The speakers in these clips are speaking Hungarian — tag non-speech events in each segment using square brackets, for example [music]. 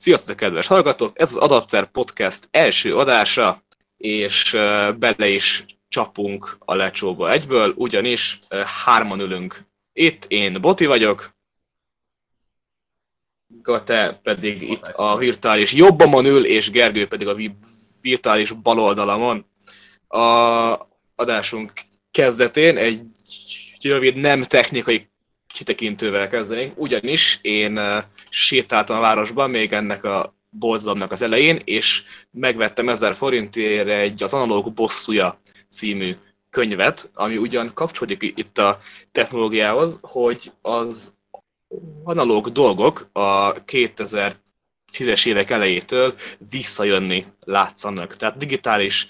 Sziasztok, kedves hallgatók! Ez az Adapter Podcast első adása, és bele is csapunk a lecsóba egyből, ugyanis hárman ülünk itt, én Boti vagyok, te pedig itt a virtuális jobbamon ül, és Gergő pedig a virtuális baloldalamon. A adásunk kezdetén egy rövid nem technikai kitekintővel kezdeni, ugyanis én sétáltam a városban még ennek a bolzamnak az elején, és megvettem 1000 forintért egy az Analóg bosszúja című könyvet, ami ugyan kapcsolódik itt a technológiához, hogy az analóg dolgok a 2010-es évek elejétől visszajönni látszanak. Tehát digitális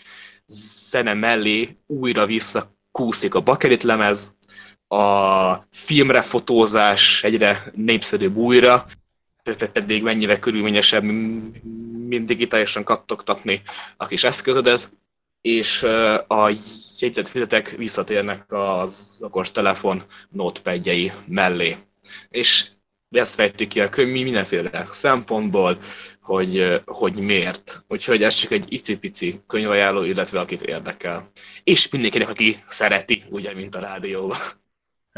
zene mellé újra visszakúszik a bakelit lemez, a filmre fotózás egyre népszerűbb újra, pedig mennyire körülményesebb, mint digitálisan kattogtatni a kis eszközödet, és a jegyzetfüzetek visszatérnek az okos telefon notepadjei mellé. És ezt fejtük ki a könyv mindenféle szempontból, hogy, hogy miért. Úgyhogy ez csak egy icipici könyvajánló, illetve akit érdekel. És mindenkinek, aki szereti, ugye, mint a rádióban.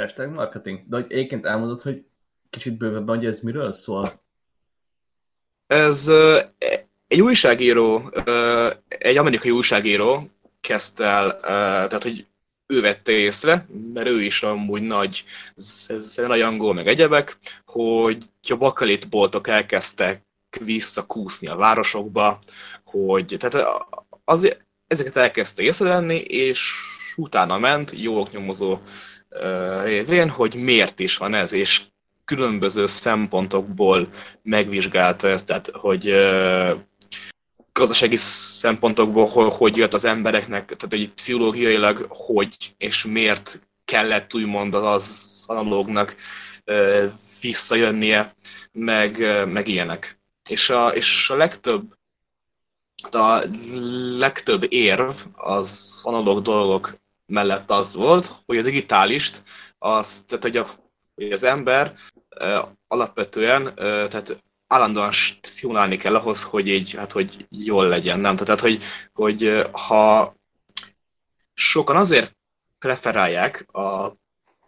Hashtag marketing. De hogy egyébként elmondod, hogy kicsit bővebben, hogy ez miről szól? Ez uh, egy újságíró, uh, egy amerikai újságíró kezdte el, uh, tehát hogy ő vette észre, mert ő is amúgy nagy zenajangó, meg egyebek, hogy a bakalit boltok elkezdtek visszakúszni a városokba, hogy tehát az, ezeket elkezdte észrevenni, és utána ment jó nyomozó révén, hogy miért is van ez, és különböző szempontokból megvizsgálta ezt, tehát hogy gazdasági szempontokból, hogy, hogy jött az embereknek, tehát egy pszichológiailag, hogy és miért kellett úgymond az analógnak visszajönnie, meg, meg ilyenek. És a, és a legtöbb a legtöbb érv az analóg dolgok mellett az volt, hogy a digitálist, az, tehát hogy, a, hogy az ember uh, alapvetően, uh, tehát állandóan stimulálni kell ahhoz, hogy így, hát hogy jól legyen, nem? Tehát, hogy, hogy ha sokan azért preferálják a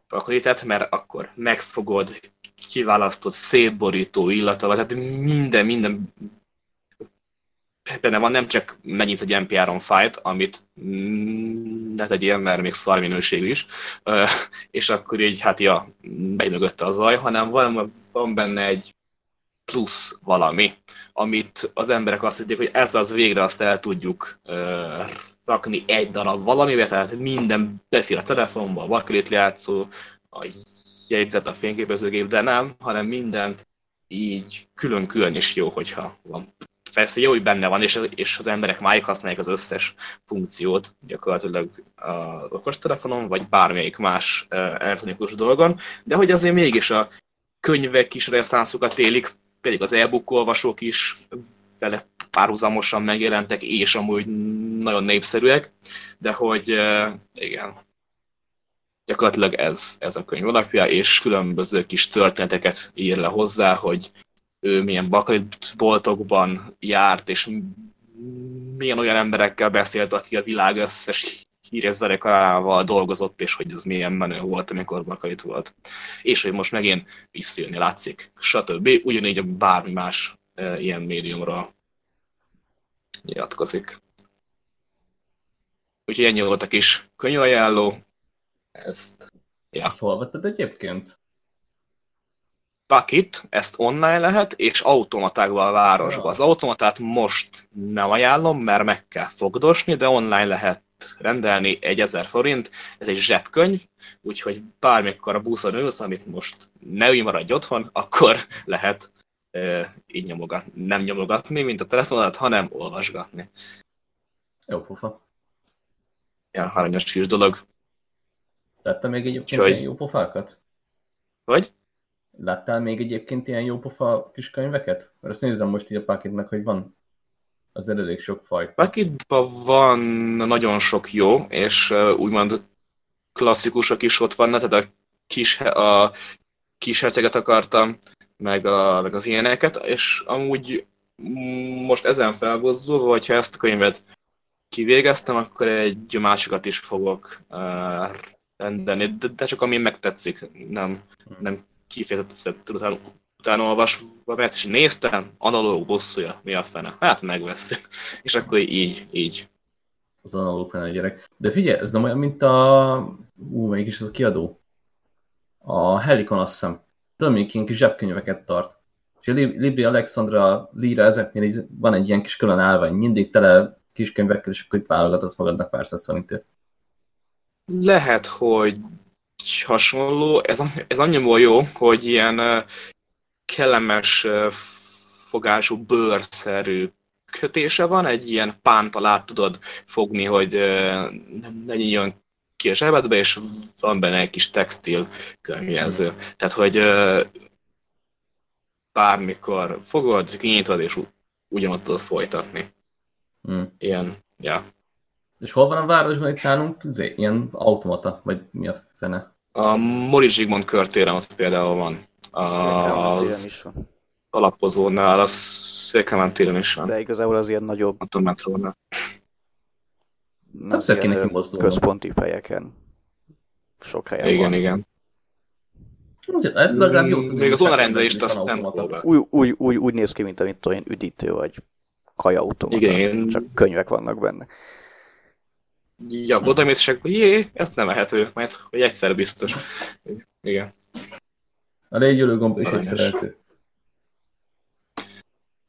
kvalitátet, mert akkor megfogod, kiválasztott, szép borító illata, tehát minden, minden benne van nem csak megint egy MP3 fájt, amit ne tegyél, mert még szar minőségű is, és akkor így, hát ja, bejmögötte a zaj, hanem van, van benne egy plusz valami, amit az emberek azt mondják, hogy ez az végre azt el tudjuk rakni egy darab valamivel, tehát minden befér a telefonba, a bakelit játszó, a jegyzet, a fényképezőgép, de nem, hanem mindent így külön-külön is jó, hogyha van jó, hogy benne van, és, és az emberek máig használják az összes funkciót gyakorlatilag az okostelefonon, vagy bármelyik más elektronikus dolgon, de hogy azért mégis a könyvek is reszánszukat élik, pedig az e-book olvasók is vele párhuzamosan megjelentek, és amúgy nagyon népszerűek, de hogy igen, gyakorlatilag ez, ez a könyv alapja, és különböző kis történeteket ír le hozzá, hogy ő milyen boltokban járt, és milyen olyan emberekkel beszélt, aki a világ összes híres zenekarával dolgozott, és hogy az milyen menő volt, amikor bakalit volt. És hogy most megint visszajönni látszik, stb. Ugyanígy a bármi más e, ilyen médiumra nyilatkozik. Úgyhogy ennyi volt a kis könyvajánló. Ezt... Ja. Ezt hol vetted egyébként? Bucket, ezt online lehet, és automatákban a városban. Az automatát most nem ajánlom, mert meg kell fogdosni, de online lehet rendelni egy ezer forint, ez egy zsebkönyv, úgyhogy bármikor a buszon ülsz, amit most ne ülj maradj otthon, akkor lehet e, így nyomogatni, nem nyomogatni, mint a telefonodat, hanem olvasgatni. Jó pofa. Ilyen haranyos kis dolog. Tette még egyébként Úgyhogy... jó pofákat? Hogy? Láttál még egyébként ilyen jó pofa kis könyveket? Mert azt nézem most így a paketnek, hogy van az elég sok fajta. Paketban van nagyon sok jó, és úgymond klasszikusok is ott vannak, tehát a kis, a kis herceget akartam, meg, a, meg az ilyeneket, és amúgy most ezen felbozdulva, hogyha ezt a könyvet kivégeztem, akkor egy másikat is fogok uh, rendelni, de, de csak ami megtetszik, nem, nem kifejezetten utána, utána olvasva, mert is néztem, analóg bosszúja, mi a fene, hát megveszi. [laughs] És akkor így, így. Az analóg fene gyerek. De figyelj, ez nem olyan, mint a... Ú, melyik is ez a kiadó? A Helikon, azt hiszem. Tudom, még ilyen kis zsebkönyveket tart. És a Libri Alexandra Lira ezeknél így van egy ilyen kis külön állvány, mindig tele kiskönyvekkel, és akkor itt válogatsz magadnak pár száz forintért. Lehet, hogy hasonló. Ez, ez annyira jó, hogy ilyen kellemes fogású bőrszerű kötése van, egy ilyen pánt alá tudod fogni, hogy ne nyíljon ki a zsebedbe, és van benne egy kis textil könyvjelző. Mm. Tehát, hogy bármikor fogod, kinyitod, és ugyanott tudod folytatni. Mm. Ilyen, ja. És hol van a városban itt nálunk? Zé, ilyen automata, vagy mi a fene? A Moritz Zsigmond körtéren ott például van. Az is van. alapozónál, a Széklementéren is van. De igazából az ilyen nagyobb... A metrónál. Többször kéne kimozdulni. Központi helyeken. Sok helyen igen, van. Igen, Azért, legalább jó, Még az onarendelést azt nem úgy, úgy, úgy, úgy néz ki, mint amit olyan üdítő vagy kajaautomata. Igen. Csak könyvek vannak benne. Ja, oda mész, és akkor jé, ezt nem ehető, mert hogy egyszer biztos. Igen. A légyülő gomb is egyszer ehető.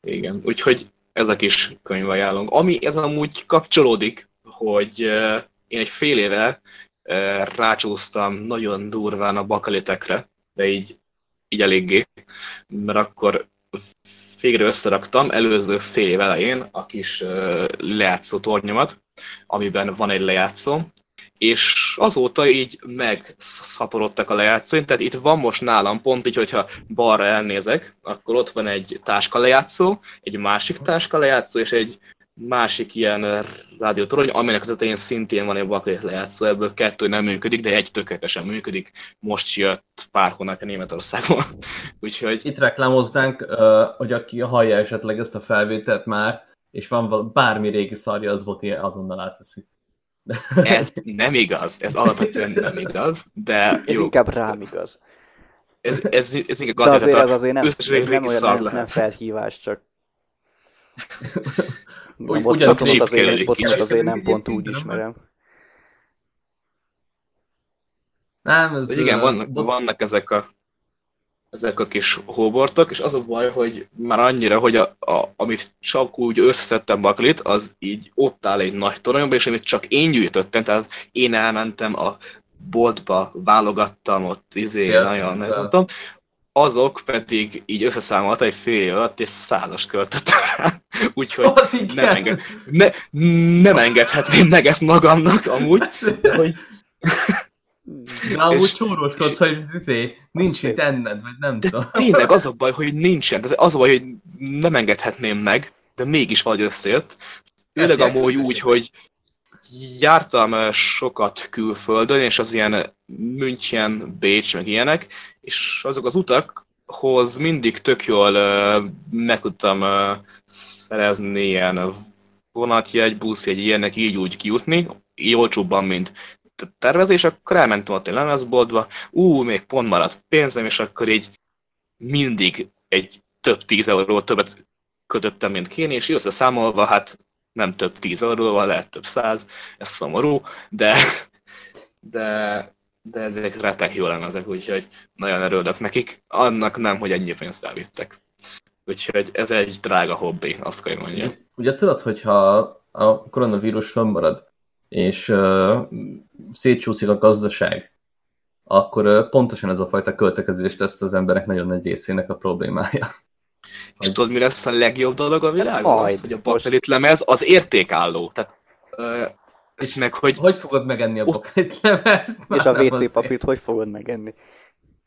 Igen, úgyhogy ezek is könyvajánlónk. Ami ez amúgy kapcsolódik, hogy én egy fél éve rácsúsztam nagyon durván a bakalitekre, de így, így eléggé, mert akkor végre összeraktam előző fél év elején a kis lejátszó tornyomat, amiben van egy lejátszó, és azóta így megszaporodtak a lejátszóim, tehát itt van most nálam pont így, hogyha balra elnézek, akkor ott van egy táska lejátszó, egy másik táska lejátszó, és egy másik ilyen rádiótorony, aminek az tetején szintén van egy baklét lejátszó, ebből kettő nem működik, de egy tökéletesen működik. Most jött pár hónap a Németországban. [laughs] Úgyhogy... Itt reklámoznánk, hogy aki hallja esetleg ezt a felvételt már, és van bármi régi szarja, az Boti azonnal átveszi. [laughs] ez nem igaz, ez alapvetően nem igaz, de Ez jó. inkább rám igaz. Ez, ez, ez inkább De azért ez azért nem, összes ez régi nem olyan nem, lehet. nem felhívás, csak Bocsánatot azért, Csipkelődik bocsánatot kicsit. azért nem pont úgy ismerem. Nem, ez... Igen, vannak, vannak ezek a ezek a kis hóbortok, és az a baj, hogy már annyira, hogy a, a, amit csak úgy összeszedtem baklit, az így ott áll egy nagy toronyban, és amit csak én gyűjtöttem, tehát én elmentem a boltba, válogattam ott, izé, Ja, nagyon nem a- mondtam, azok pedig így összeszámolta egy fél év alatt, és százas költöttem rá. [laughs] Úgyhogy nem, enged, ne, nem engedhetném meg ezt magamnak amúgy, de hogy De amúgy És- csúróskodsz, hogy izé, nincs itt enned, vagy nem De tudom. tényleg [laughs] az a baj, hogy nincsen. Tehát az a baj, hogy nem engedhetném meg, de mégis vagy összejött. Főleg amúgy úgy, hogy jártam sokat külföldön, és az ilyen München, Bécs, meg ilyenek, és azok az utakhoz mindig tök jól meg tudtam szerezni ilyen vonatjegy, buszjegy, ilyenek így úgy kijutni, így olcsóbban, mint tervezés, akkor elmentem ott egy lemezboltba, ú, még pont maradt pénzem, és akkor így mindig egy több tíz euró többet kötöttem, mint kéne, és összeszámolva, hát nem több tíz euróval, lehet több száz, ez szomorú, de, de, de ezek retek jó ezek, úgyhogy nagyon örülök nekik. Annak nem, hogy ennyi pénzt elvittek. Úgyhogy ez egy drága hobbi, azt kell mondjam. Ugye tudod, hogyha a koronavírus fennmarad, és uh, szétcsúszik a gazdaság, akkor uh, pontosan ez a fajta költekezés lesz az emberek nagyon nagy részének a problémája. És tudod, mi lesz a legjobb dolog a világon? Majd. Az, hogy a baktelit lemez az értékálló. Tehát, ö, és meg, hogy Hogy fogod megenni a baklit lemezt? [laughs] És a WC papírt hogy fogod megenni?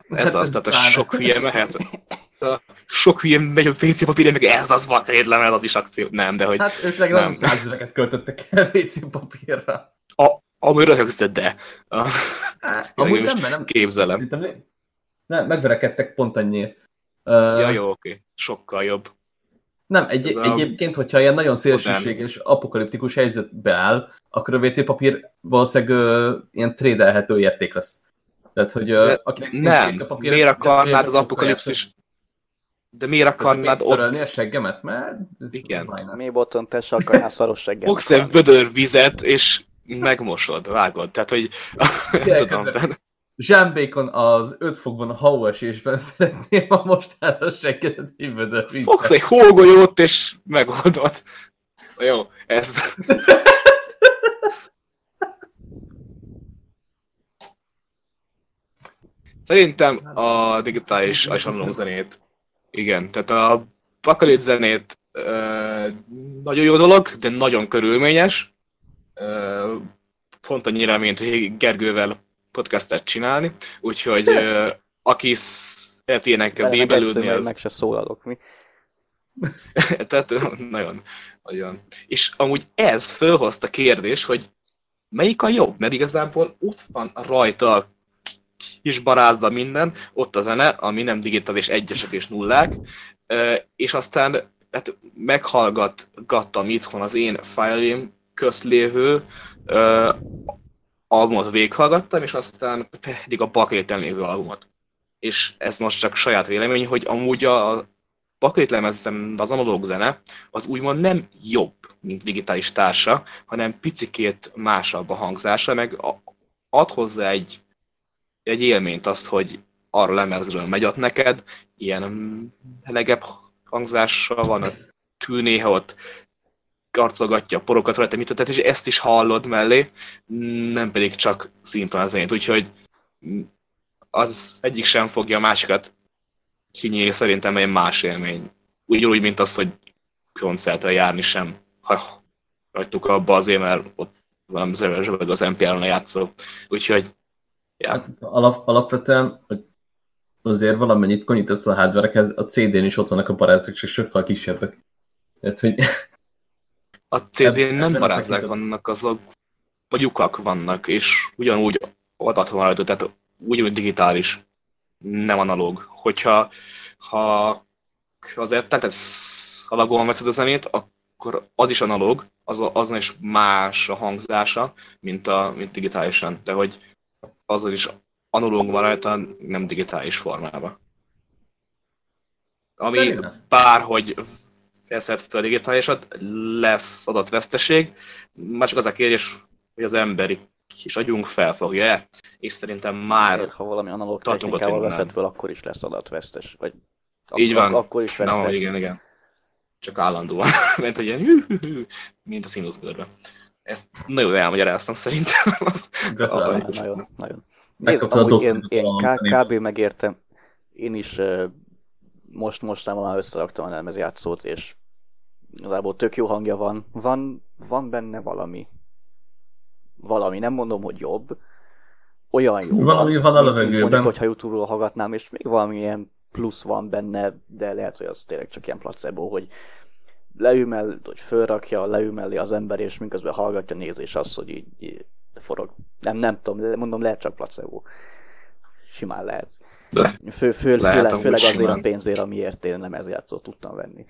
ez az, tehát a sok hülye mehet. A sok hülye megy a WC papírja, meg ez az baktelit lemez, az is akció. Nem, de hogy Hát ők legalább százezreket költöttek el WC papírra. a, a röhögzted, de a, Amúgy most nem, nem. képzelem. Szerintem nem, megverekedtek pont annyiért. Ja, jó, oké. Sokkal jobb. Nem, egy, Ez a- egyébként, hogyha ilyen nagyon szélsőséges, apokaliptikus helyzetbe áll, akkor a WC papír valószínűleg ö, ilyen trédelhető érték lesz. Tehát, hogy ö, akinek nem, WC papír, miért akarnád az apokalipszis? De miért akarnád Törölni ott? a seggemet? Mert... Igen. Mi boton te se akarnál szaros seggel. Fogsz egy vödör vizet, és megmosod, vágod. Tehát, hogy [laughs] tudom, de Jean az 5 fokban a hauesésben [laughs] szeretném, ha most áll a seggedet vödör vízzel. fogsz egy hógolyót, és megoldod. Jó, ez... Szerintem a digitális és analóg zenét, igen, tehát a bakalit zenét ö, nagyon jó dolog, de nagyon körülményes. Ö, pont annyira, mint Gergővel podcastet csinálni, úgyhogy aki meg bébelődni, az... meg se szólalok, mi? [laughs] Tehát nagyon, nagyon. És amúgy ez fölhozta kérdés, hogy melyik a jobb, mert igazából ott van rajta a kis barázda minden, ott a zene, ami nem digitális egyesek és nullák, és aztán hát meghallgattam itthon az én fájlim közt lévő albumot végighallgattam, és aztán pedig a Bucketlisten lévő albumot. És ez most csak saját vélemény, hogy amúgy a Bucketlist lemezem, az analóg zene, az úgymond nem jobb, mint digitális társa, hanem picikét másabb a hangzása, meg ad hozzá egy, egy élményt azt, hogy arra lemezről megy ott neked, ilyen melegebb hangzása van, tű néha ott karcolgatja a porokat rajta, mit tehát és ezt is hallod mellé, nem pedig csak szimplán a zenét, úgyhogy az egyik sem fogja a másikat kinyílni szerintem egy más élmény. Ugyanúgy, mint az, hogy koncertre járni sem. Ha hagytuk abba azért, mert ott valami zsebeg az NPR-on játszó. Úgyhogy, ja. Hát alap, alapvetően, hogy azért valamennyit konyítasz a hardverekhez, a CD-n is ott vannak a barázok, csak sokkal kisebbek. Tehát, hogy A CD-n nem barázzák tekintetben. vannak, azok vagy lyukak vannak, és ugyanúgy adat van rajta, tehát ugyanúgy digitális, nem analóg. Hogyha ha azért tehát szalagon veszed a zenét, akkor az is analóg, az, azon is más a hangzása, mint, a, mint digitálisan, de hogy azon is analóg van rajta, nem digitális formában. Ami bárhogy veszed fel a digitálisat, lesz adatveszteség, már csak az a kérdés, hogy az emberi kis agyunk felfogja-e, és szerintem már Miért, ha valami analóg technikával veszed föl, akkor is lesz adatvesztes. Vagy Így van. Akkor is Nem, vesztes. hogy igen, igen. Csak állandóan. [laughs] Mert hogy ilyen mint a színuszgörbe. Ezt nagyon elmagyaráztam szerintem. [laughs] Az, Gratulálok. Ahogy- Nagyon, nagyon. Nézd, a amúgy én, én kb. megértem. Én is uh, most mostában már összeraktam a lemezjátszót, és igazából tök jó hangja van. Van, van benne valami. Valami, nem mondom, hogy jobb. Olyan jó. Valami van a levegőben. Mondjuk, hogyha YouTube-ról hallgatnám, és még valami ilyen plusz van benne, de lehet, hogy az tényleg csak ilyen placebo, hogy leümel, hogy fölrakja, leümeli az ember, és miközben hallgatja, néz, és az, hogy így, így forog. Nem, nem tudom, mondom, lehet csak placebo. Simán lehet. Le. Fő, fő, Lehet főleg, főleg azért simán. a pénzért, amiért én nem ez játszót tudtam venni.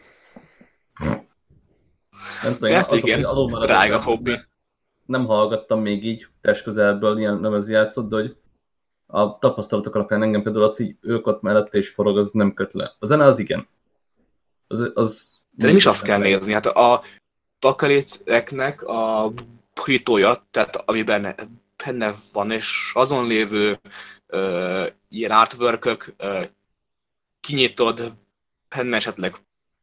nem tudom, Hát azok, igen, alulmaradok, drága nem- hobbi. Nem hallgattam még így testközelből ilyen lemez játszott, de hogy a tapasztalatok alapján engem például az, hogy ők ott mellette és forog, az nem köt le. A zene az igen. Az, az De nem is azt kell nézni, hát a bakaliteknek a hitója, tehát ami benne, benne van, és azon lévő ö, ilyen artwork kinyitod, benne esetleg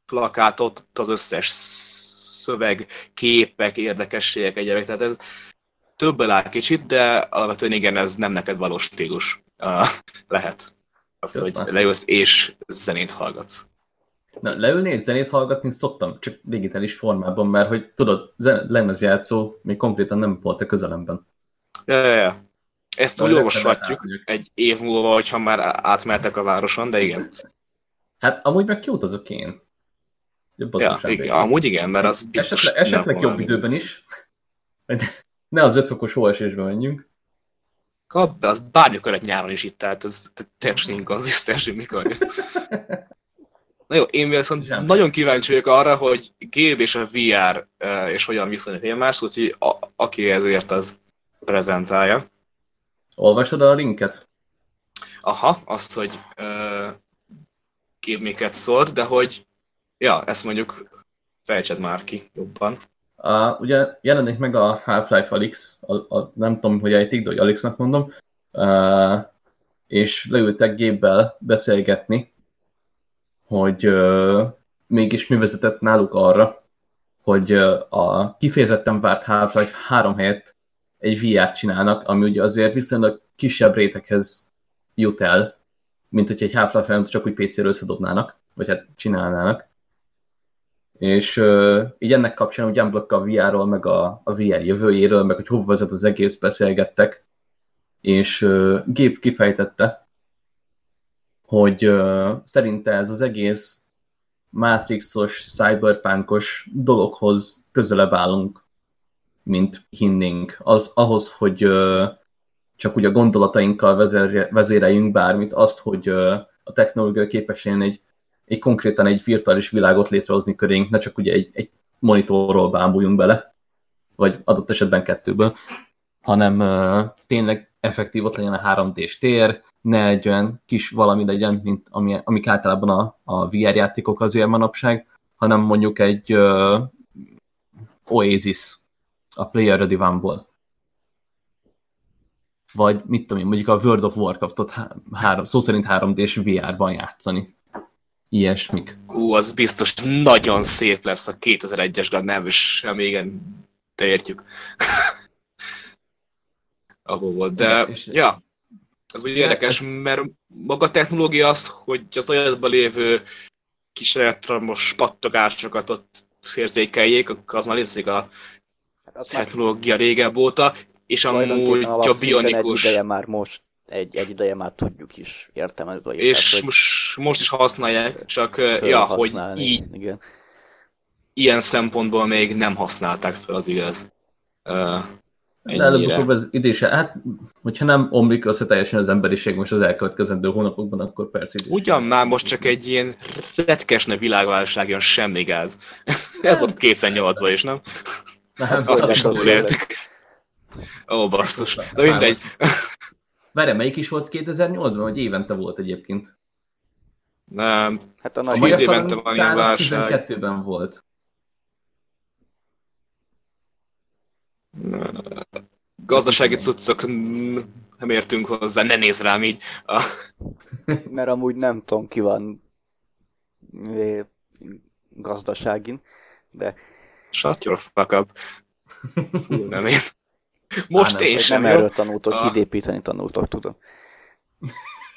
plakátot, az összes szöveg, képek, érdekességek, egyébként, tehát ez többel áll kicsit, de alapvetően igen, ez nem neked valós stílus uh, lehet. Az, hogy Köszönöm. leülsz és zenét hallgatsz. Na, leülni és zenét hallgatni szoktam, csak digitális formában, mert hogy tudod, lemezjátszó még konkrétan nem volt a közelemben. Ja, ja, ja. Ezt úgy Majd olvashatjuk legfeljebb egy év múlva, hogyha már átmeltek a városon, de igen. Hát amúgy meg kiutazok én. Jobb az Ja, igen. ember. Amúgy igen, mert az biztos Esetleg, esetleg jobb valami. időben is. Ne az 5 fokos hóesésbe menjünk. Kap be, az bármikor egy nyáron is itt, tehát ez teljesen inkonzisztens, mikor jött. Na jó, én viszont Zsámbor. nagyon kíváncsi vagyok arra, hogy Gabe és a VR és hogyan viszonylik egymás, úgyhogy a, aki ezért az prezentálja. Olvasod a linket? Aha, azt, hogy Gabe miket szólt, de hogy ja, ezt mondjuk fejtsed már ki jobban. Uh, ugye jelenik meg a Half-Life Alyx, a, a, nem tudom, hogy ejtik, de hogy Alyxnak mondom, uh, és leültek géppel beszélgetni, hogy uh, mégis mi vezetett náluk arra, hogy uh, a kifejezetten várt Half-Life 3 helyett egy VR-t csinálnak, ami ugye azért viszonylag kisebb réteghez jut el, mint hogy egy Half-Life 3 csak úgy PC-ről összedobnának, vagy hát csinálnának. És uh, így ennek kapcsán ugye Unblock a VR-ról, meg a, a VR jövőjéről, meg hogy hova vezet az egész beszélgettek, és uh, Gép kifejtette, hogy uh, szerinte ez az egész Matrixos, cyberpunkos dologhoz közelebb állunk, mint hinnénk. Az ahhoz, hogy uh, csak úgy a gondolatainkkal vezérje, vezéreljünk bármit, azt, hogy uh, a technológia képes egy, egy konkrétan egy virtuális világot létrehozni körénk, ne csak ugye egy, egy monitorról bámuljunk bele, vagy adott esetben kettőből, hanem uh, tényleg effektív ott legyen a 3D-s tér, ne egy olyan kis valami legyen, mint ami, amik általában a, a VR játékok azért manapság, hanem mondjuk egy uh, Oasis a Player Ready One-ból. Vagy mit tudom én, mondjuk a World of Warcraft-ot há- három, szó szerint 3D-s VR-ban játszani. Ilyesmik. Ú, az biztos nagyon szép lesz a 2001-es God, nem, sem igen, te értjük. [laughs] Ahol volt, de és- ja, az úgy érdekes, mert maga a technológia az, hogy az agyadban lévő kis elektromos pattogásokat ott érzékeljék, akkor az már létezik a Hát technológia régebb óta, és amúgy a alapszinten egy bionikus, ideje már most, egy, egy ideje már tudjuk is értelmezni. és most, most is használják, csak ja, hogy így, Igen. ilyen szempontból még nem használták fel, az igaz. Uh, előbb-utóbb ez idése, hát hogyha nem omlik össze teljesen az emberiség most az elkövetkezendő hónapokban, akkor persze idése. Ugyan már most csak egy ilyen retkesne világválság jön semmi gáz. [laughs] Ez volt 2008-ban is, nem? Nem, volt is az túléltük. Ó, basszus. De mindegy. Várj, melyik is volt 2008-ban, vagy évente volt egyébként? Nem, Hát a nagy Tíz évente van ilyen válság. 12-ben volt. gazdasági cuccok nem értünk hozzá, ne nézz rám így. A, mert amúgy nem tudom ki van eh, gazdaságin, de shut your fuck up. Fú, nem én. Most Á, nem, én nem sem, jó? erről tanultok, Ah. hídépíteni tanultok, tudom.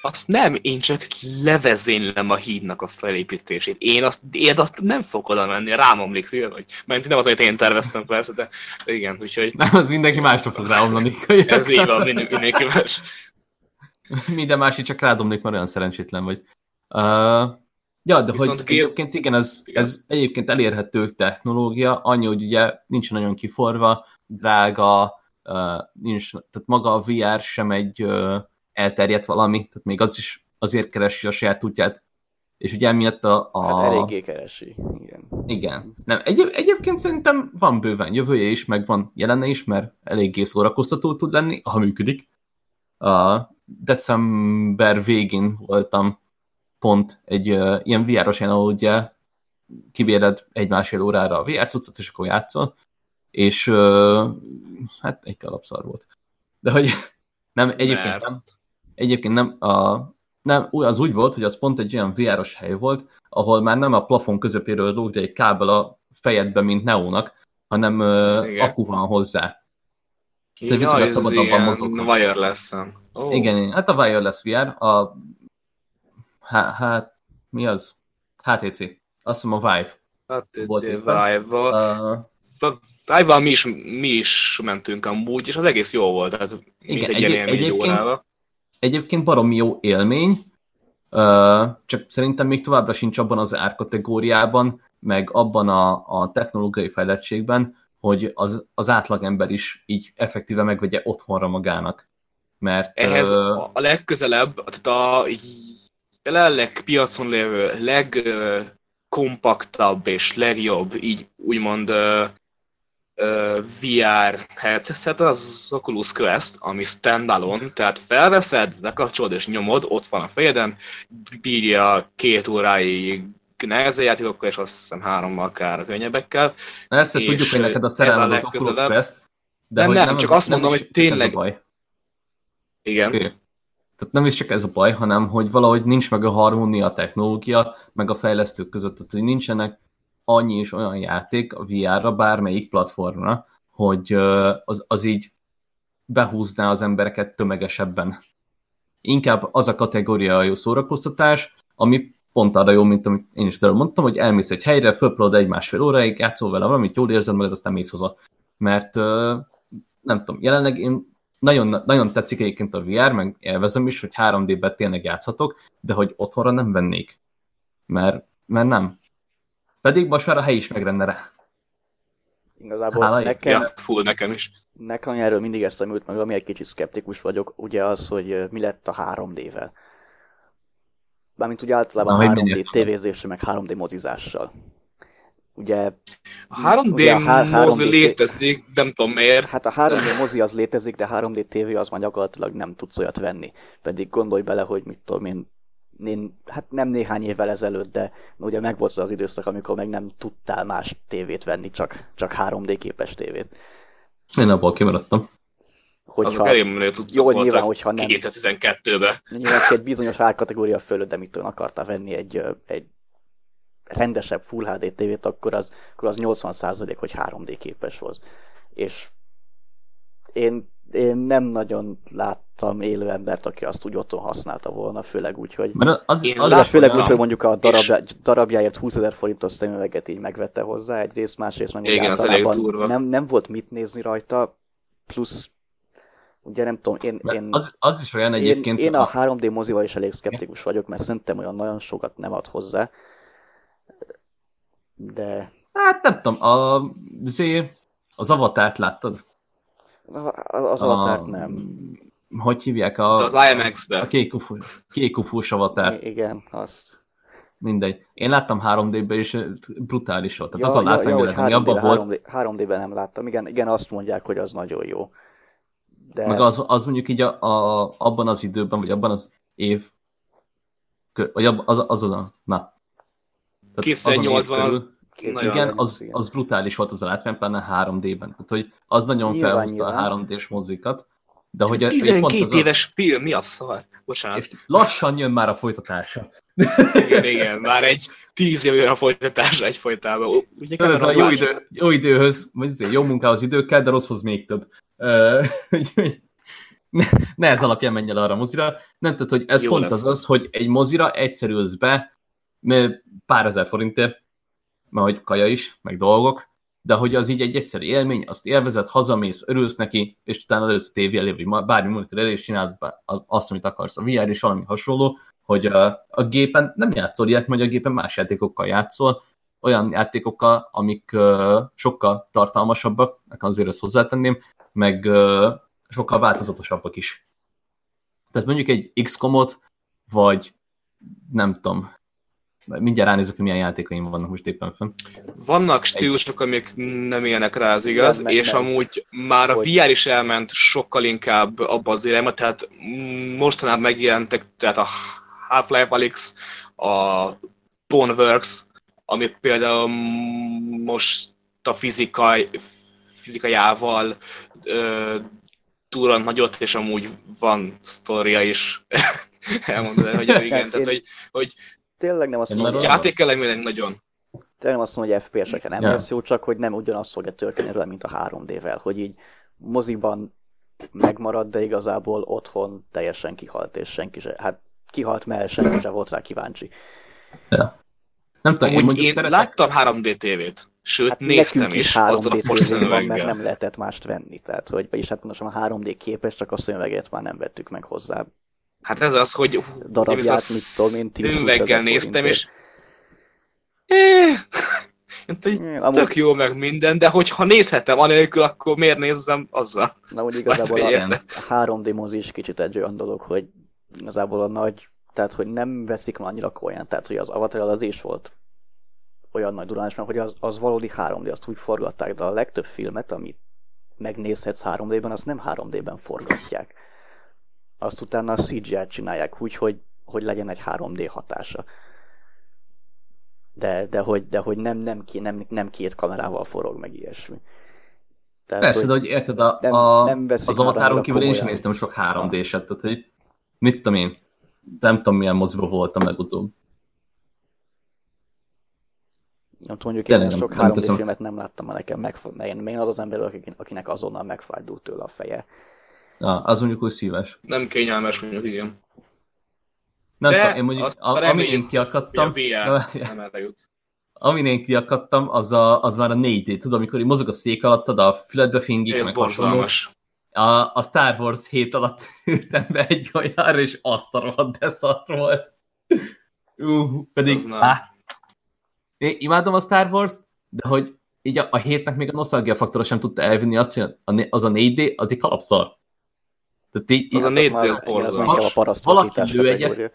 Azt nem, én csak levezénylem a hídnak a felépítését. Én azt, én azt nem fogok oda menni, rám omlik, vagy. Mert nem az, amit én terveztem persze, de igen, úgyhogy Nem, az mindenki másra fog ráomlani. [laughs] ez így van, minden- mindenki más. Minden másik csak rádomlik, mert olyan szerencsétlen vagy. Uh, ja, de Viszont hogy Gil- egyébként igen, ez, Igen. ez egyébként elérhető technológia, annyi, hogy ugye nincs nagyon kiforva, drága, uh, nincs, tehát maga a VR sem egy uh, elterjedt valami, tehát még az is azért keresi a saját útját, és ugye emiatt a... a Hát eléggé keresi, igen. Igen. Nem, egy, egyébként szerintem van bőven jövője is, meg van jelene is, mert eléggé szórakoztató tud lenni, ha működik. A december végén voltam pont egy uh, ilyen VR-os helyen, ahol ugye kibéred egy másfél órára a VR cuccot, és akkor játszol, és uh, hát egy kalapszar volt. De hogy [laughs] nem, egyébként Mert- nem, egyébként nem, a, nem, az úgy volt, hogy az pont egy olyan VR-os hely volt, ahol már nem a plafon közepéről lóg egy kábel a fejedbe, mint Neónak, hanem uh, akku van hozzá. Te Ja, viszonylag szabadabban ilyen mozognak. wireless-en. Ó, Igen, igen, hát a Wireless VR, a hát, hát mi az? HTC. Azt hiszem a Vive. Éppen. Vive-val. Uh, Vive-val mi is, mi is mentünk amúgy, és az egész jó volt, tehát Igen, egy egy- élmény egy egyébként- órával. egyébként barom jó élmény, uh, csak szerintem még továbbra sincs abban az árkategóriában, meg abban a, a technológiai fejlettségben, hogy az, az átlagember is így effektíve megvegye otthonra magának. Mert Ehhez a a legközelebb, tehát a jelenleg piacon lévő legkompaktabb és legjobb, így úgymond uh, uh, VR headset az Oculus Quest, ami standalone, tehát felveszed, lekapcsolod és nyomod, ott van a fejeden, bírja két óráig nehezen játékokkal, és azt hiszem hárommal akár könnyebbekkel. Persze tudjuk, hogy neked a szerelmed az Oculus Quest, de nem, nem, nem, csak az, azt mondom, hogy tényleg... baj. Igen. Okay. Tehát nem is csak ez a baj, hanem hogy valahogy nincs meg a harmónia a technológia, meg a fejlesztők között, tehát hogy nincsenek annyi és olyan játék a VR-ra, bármelyik platformra, hogy az, az így behúzná az embereket tömegesebben. Inkább az a kategória a jó szórakoztatás, ami pont arra jó, mint amit én is mondtam, hogy elmész egy helyre, fölpolod egy másfél óráig, játszol vele valamit, jól érzed magad, aztán mész haza. Mert nem tudom, jelenleg én nagyon, nagyon tetszik egyébként a VR, meg élvezem is, hogy 3D-ben tényleg játszhatok, de hogy otthonra nem vennék. Mert, mert nem. Pedig most már a hely is megrenne rá. Igazából Hála nekem, ja, full nekem is. Nekem erről mindig ezt tanult meg, ami egy kicsit szkeptikus vagyok, ugye az, hogy mi lett a 3D-vel. Bármint ugye általában Na, 3D tévézésre, meg 3D mozizással. Ugye... A 3D ugye a 3D mozi létezik, nem tudom miért. Hát a 3D mozi az létezik, de 3D tévé az már gyakorlatilag nem tudsz olyat venni. Pedig gondolj bele, hogy mit tudom én, én, hát nem néhány évvel ezelőtt, de ugye megvolt az időszak, amikor meg nem tudtál más tévét venni, csak, csak 3D képes tévét. Én abból kimaradtam. Hogyha, Azok elég jó, nyilván, hogyha nem. 2012-ben. Nyilván egy bizonyos árkategória fölött, de mit akartál venni egy, egy rendesebb Full HD tévét, akkor az, akkor az 80% hogy 3D képes volt. És én, én nem nagyon láttam élő embert, aki azt úgy otthon használta volna, főleg úgy, hogy... Mert az, én az, az főleg úgy, hogy mondjuk a darabja, darabjáért 20 ezer forintos szemüveget így megvette hozzá egyrészt, másrészt meg Igen, általában nem, nem volt mit nézni rajta, plusz ugye nem tudom, én... én az, az is olyan egyébként... Én, én a 3D mozival is elég szkeptikus vagyok, mert szerintem olyan nagyon sokat nem ad hozzá de... Hát nem tudom, a, az avatárt láttad? Az avatárt nem. Hogy hívják? A, az IMAX-ben. A kékufós avatárt. Igen, azt. Mindegy. Én láttam 3D-ben, és brutális volt. Tehát ja, az a látvány, ja, ami abban volt. 3D-ben nem láttam. Igen, igen, azt mondják, hogy az nagyon jó. De... Meg az, az mondjuk így a, a, abban az időben, vagy abban az év, vagy az, az, az, az na, 2008-ban az, igen, az, az brutális volt az a látvány, pláne 3D-ben. Tehát, hogy az nagyon nyilván, felhozta nyilván. a 3D-s mozikat. De hogy 12 pont az éves az... film, mi a szar? Bocsánat. És lassan jön már a folytatása. igen, igen, már egy tíz év jön a folytatása egyfolytában. Ugye ez a jó, idő, jó időhöz, vagy jó munkához időkkel, de rosszhoz még több. [laughs] ne, ne ez alapján menj el arra a mozira. Nem tudod, hogy ez jó pont lesz. az az, hogy egy mozira egyszerűz be, pár ezer forintért, mert hogy kaja is, meg dolgok, de hogy az így egy egyszerű élmény, azt élvezed, hazamész, örülsz neki, és utána elősz a tévé elé, vagy bármi monitor elé, és csináld azt, amit akarsz. A VR és valami hasonló, hogy a, a gépen nem játszol ilyet, vagy a gépen más játékokkal játszol, olyan játékokkal, amik uh, sokkal tartalmasabbak, azért ezt hozzátenném, meg uh, sokkal változatosabbak is. Tehát mondjuk egy XCOM-ot, vagy nem tudom, mindjárt ránézek, hogy milyen játékaim vannak most éppen fönn. Vannak stílusok, amik nem élnek rá, az igaz, nem, és nem. amúgy már a VR is elment sokkal inkább abba az irányba, tehát mostanában megjelentek, tehát a Half-Life Alyx, a Boneworks, ami például most a fizikai, fizikajával ö, túran nagyot, és amúgy van sztoria is. [laughs] Elmondani, hogy igen, [laughs] tehát hogy, hogy tényleg nem azt mondom, hogy... Játékelemének nagyon. Tényleg nem azt mondom, hogy FPS-eken nem ja. lesz jó, csak hogy nem ugyanazt fogja történni vele, mint a 3D-vel, hogy így moziban megmarad, de igazából otthon teljesen kihalt, és senki se, hát kihalt, mert senki se volt rá kíváncsi. Ja. Nem tudom, én, én szeretek... láttam 3D tévét, sőt hát néztem is, is azzal a fos van, mert nem lehetett mást venni, tehát hogy, vagyis hát mondom, a 3D képes, csak a szöveget már nem vettük meg hozzá. Hát ez az, hogy darabját, mit tudom én, 10 néztem, és eh, [laughs] tök jó meg minden, de hogyha nézhetem anélkül, akkor miért nézzem azzal? Na úgy igazából a, a 3D mozi is kicsit egy olyan dolog, hogy igazából a nagy tehát hogy nem veszik már annyira komolyan, tehát hogy az Avatar az is volt olyan nagy duránás, mert hogy az, az valódi 3D, azt úgy forgatták, de a legtöbb filmet, amit megnézhetsz 3D-ben, azt nem 3D-ben forgatják. Azt utána a CGI-t csinálják úgy, hogy, hogy legyen egy 3D hatása. De, de hogy, de hogy nem, nem, ki, nem, nem két kamerával forog, meg ilyesmi. Tehát, Persze, hogy de hogy érted, a, nem, a, nem az avatáron kívül én sem néztem sok 3D-set, tehát hogy mit tudom én, nem tudom milyen moziba voltam legutóbb. Nem tudom, mondjuk én sok 3D teszem. filmet nem láttam, mert nekem megfog, én, én az az ember, akinek azonnal megfájdult tőle a feje. Ah, az mondjuk úgy szíves. Nem kényelmes mondjuk, igen. Nem De tudom, én mondjuk, a, amin én kiakadtam... nem jut. Amin én kiakadtam, az, a, az már a 4D. Tudod, amikor így mozog a szék alattad, a füledbe fingik, Ez borzalmas. A, a Star Wars hét alatt [laughs] ültem be egy olyanra, és azt a rohadt deszart volt. Uh, pedig, á, én imádom a Star Wars-t, de hogy így a, a hétnek még a nosztalgia faktora sem tudta elvinni azt, hogy az a 4D, az egy kalapszar. Tehát így, az a 4D borzalmas. Valaki lő egyet,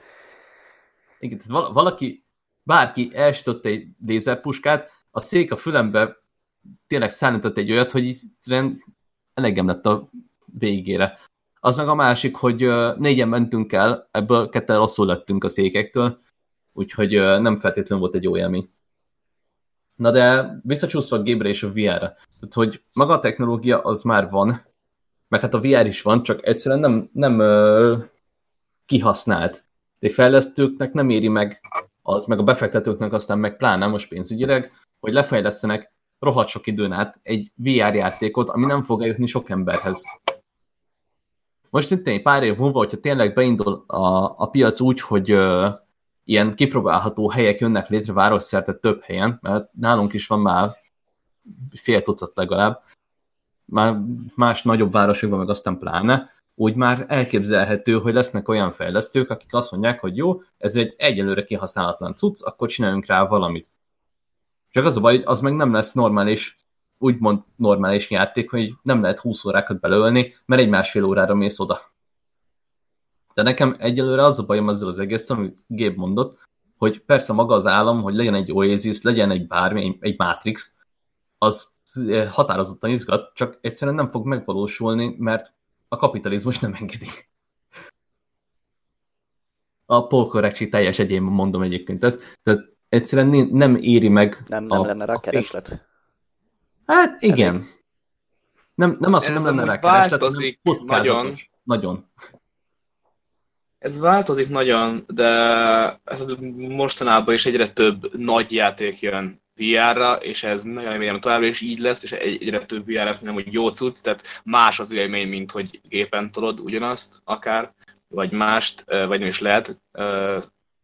igen, tehát valaki, bárki elsütött egy lézerpuskát, a szék a fülembe tényleg szállított egy olyat, hogy egyszerűen elegem lett a végére. Az meg a másik, hogy négyen mentünk el, ebből ketten rosszul lettünk a székektől, úgyhogy nem feltétlenül volt egy jó élmény. Na de visszacsúszva a gébre és a VR-re. Tehát, hogy maga a technológia az már van, meg hát a VR is van, csak egyszerűen nem, nem ö, kihasznált. De fejlesztőknek nem éri meg az, meg a befektetőknek aztán meg pláne most pénzügyileg, hogy lefejlesztenek rohadt sok időn át egy VR játékot, ami nem fog eljutni sok emberhez. Most mint egy pár év múlva, hogyha tényleg beindul a, a piac úgy, hogy ö, ilyen kipróbálható helyek jönnek létre városszerte több helyen, mert nálunk is van már fél tucat legalább, már más nagyobb városokban meg aztán pláne, úgy már elképzelhető, hogy lesznek olyan fejlesztők, akik azt mondják, hogy jó, ez egy egyelőre kihasználatlan cucc, akkor csináljunk rá valamit. Csak az a baj, hogy az meg nem lesz normális, úgymond normális játék, hogy nem lehet 20 órákat belőlni, mert egy másfél órára mész oda. De nekem egyelőre az a bajom ezzel az egész, amit Gép mondott, hogy persze maga az állam, hogy legyen egy Oasis, legyen egy bármi, egy Matrix, az határozottan izgat, csak egyszerűen nem fog megvalósulni, mert a kapitalizmus nem engedi. A polkorrektség teljes egyébben mondom egyébként ezt, tehát egyszerűen nem éri meg. Nem, nem a, lenne rá kereslet. Hát igen. Elég. Nem, nem azt, hogy nem lenne rá kereslet, hanem nagyon. Nagyon. Ez változik nagyon, de mostanában is egyre több nagy játék jön VR-ra, és ez nagyon remélem továbbra is így lesz, és egyre több VR lesz, nem hogy jó cucc, tehát más az élmény, mint hogy gépen tudod ugyanazt akár, vagy mást, vagy nem is lehet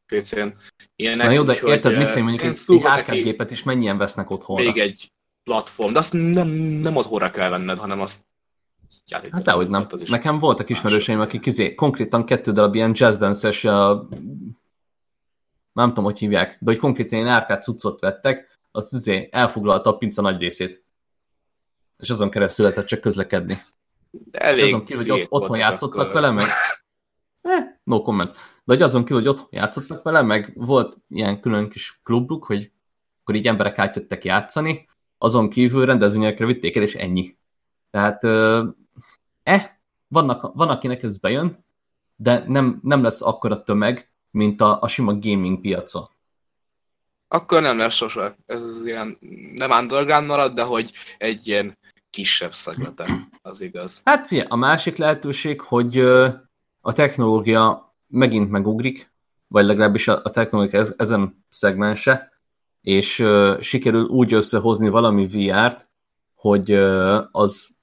PC-n. Ilyenek, Na jó, de úgy, érted, mit mondjuk egy, arcade gépet is mennyien vesznek otthonra? Még egy platform, de azt nem, nem otthonra kell venned, hanem azt játék. Hát dehogy nem. Hát Nekem voltak ismerőseim, akik izé, konkrétan kettő darab ilyen jazz dance-es, uh, nem tudom, hogy hívják, de hogy konkrétan ilyen árkát cuccot vettek, azt izé elfoglalta a pinca nagy részét. És azon keresztül lehetett csak közlekedni. Elég azon kívül, hogy ott, otthon játszottak akkor... vele, meg... Eh, no comment. De hogy azon kívül, hogy otthon játszottak vele, meg volt ilyen külön kis klubuk, hogy akkor így emberek átjöttek játszani, azon kívül rendezvényekre vitték el, és ennyi. Tehát eh, vannak, van, akinek ez bejön, de nem, nem lesz akkora tömeg, mint a, a sima gaming piaca. Akkor nem lesz sose. Ez az ilyen, nem underground marad, de hogy egy ilyen kisebb szaglata, az igaz. Hát fia, a másik lehetőség, hogy a technológia megint megugrik, vagy legalábbis a, technológia ez, ezen szegmense, és sikerül úgy összehozni valami VR-t, hogy az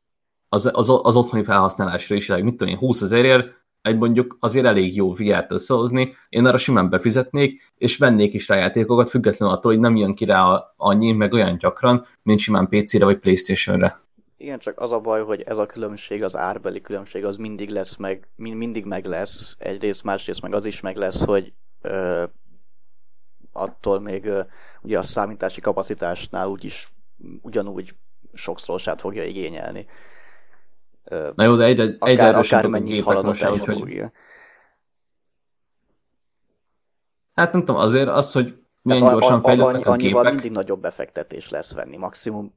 az, az, az otthoni felhasználásra is, mit tudom én, 20 ezerért egy mondjuk azért elég jó VR-t összehozni, én arra simán befizetnék, és vennék is rá játékokat, függetlenül attól, hogy nem jön ki rá annyi, meg olyan gyakran, mint simán PC-re vagy Playstation-re. Igen, csak az a baj, hogy ez a különbség, az árbeli különbség, az mindig lesz meg, mindig meg lesz, egyrészt, másrészt meg az is meg lesz, hogy ö, attól még ö, ugye a számítási kapacitásnál úgyis ugyanúgy sokszorosát fogja igényelni. Na jó, de egyre, akár, egyre akár mennyit halad a technológia. Hogy... Hát nem tudom, azért az, hogy milyen gyorsan fejlődnek a, a, annyival mindig nagyobb befektetés lesz venni, maximum,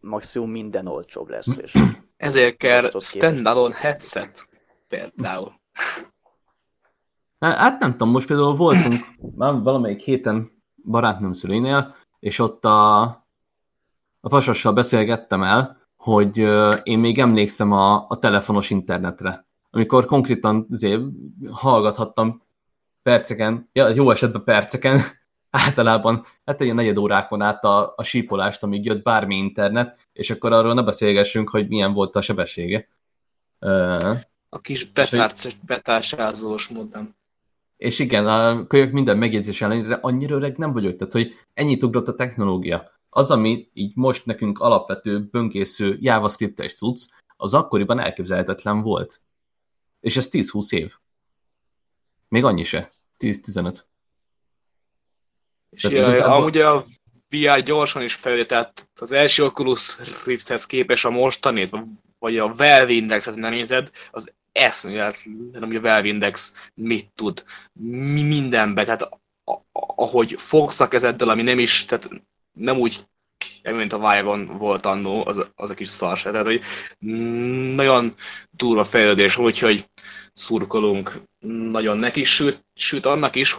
maximum minden olcsóbb lesz. És [clears throat] Ezért kell standalone headset például. Hát nem tudom, most például voltunk már valamelyik héten barátnőm szülénél, és ott a, a pasassal beszélgettem el, hogy én még emlékszem a, a telefonos internetre, amikor konkrétan azért hallgathattam perceken, ja, jó esetben perceken, [laughs] általában hát egy negyed órákon át a, a sípolást, amíg jött bármi internet, és akkor arról ne beszélgessünk, hogy milyen volt a sebessége. A kis betárc, betársázós modem. És igen, a kölyök minden megjegyzés ellenére annyira öreg nem vagyok, tehát hogy ennyit ugrott a technológia. Az, ami így most nekünk alapvető, böngésző JavaScript-es cucc, az akkoriban elképzelhetetlen volt. És ez 10-20 év. Még annyi se. 10-15. És ja, amúgy a VR gyorsan is fejlődött, tehát az első Oculus Rifthez képes a mostanét, vagy a Valve Indexet nem nézed, az eszméletlen, hogy a Valve Index mit tud mi mindenbe, tehát ahogy fogsz a kezeddel, ami nem is, tehát nem úgy mint a Vive-on volt annó, az, az a kis szar se. Tehát, hogy nagyon durva fejlődés, úgyhogy szurkolunk nagyon neki, sőt, sőt annak is,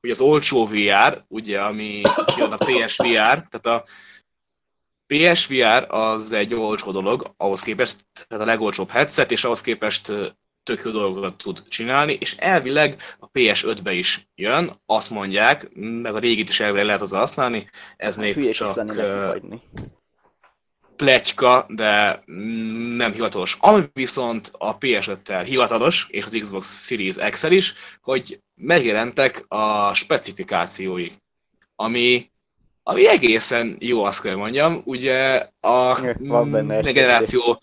hogy az olcsó VR, ugye, ami jön a PSVR, tehát a PSVR az egy olcsó dolog, ahhoz képest, tehát a legolcsóbb headset, és ahhoz képest tök jó dolgokat tud csinálni, és elvileg a PS5-be is jön, azt mondják, meg a régit is elvileg lehet hozzá használni, ez hát még csak pletyka, de nem hivatalos. Ami viszont a PS5-tel hivatalos, és az Xbox Series x is, hogy megjelentek a specifikációi, ami, ami egészen jó, azt kell mondjam. Ugye a generáció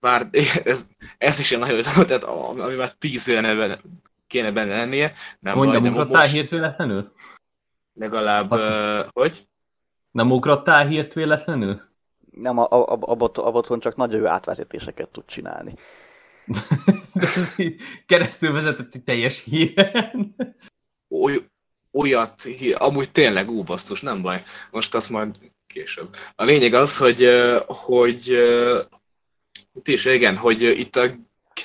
bár [laughs] ez, ez is ilyen nagyon tehát ami már tíz éve kéne benne lennie. Nem Mondj, nem ugrottál most... hírt véletlenül? Legalább, uh, hogy? Nem ugrottál hírt véletlenül? Nem, a, a, a, bot, a boton csak nagyon jó átvezetéseket tud csinálni. [laughs] De ez így keresztül vezetett egy teljes híren. Oly, olyat, amúgy tényleg ú, basztus, nem baj. Most azt majd később. A lényeg az, hogy, hogy is igen, hogy itt a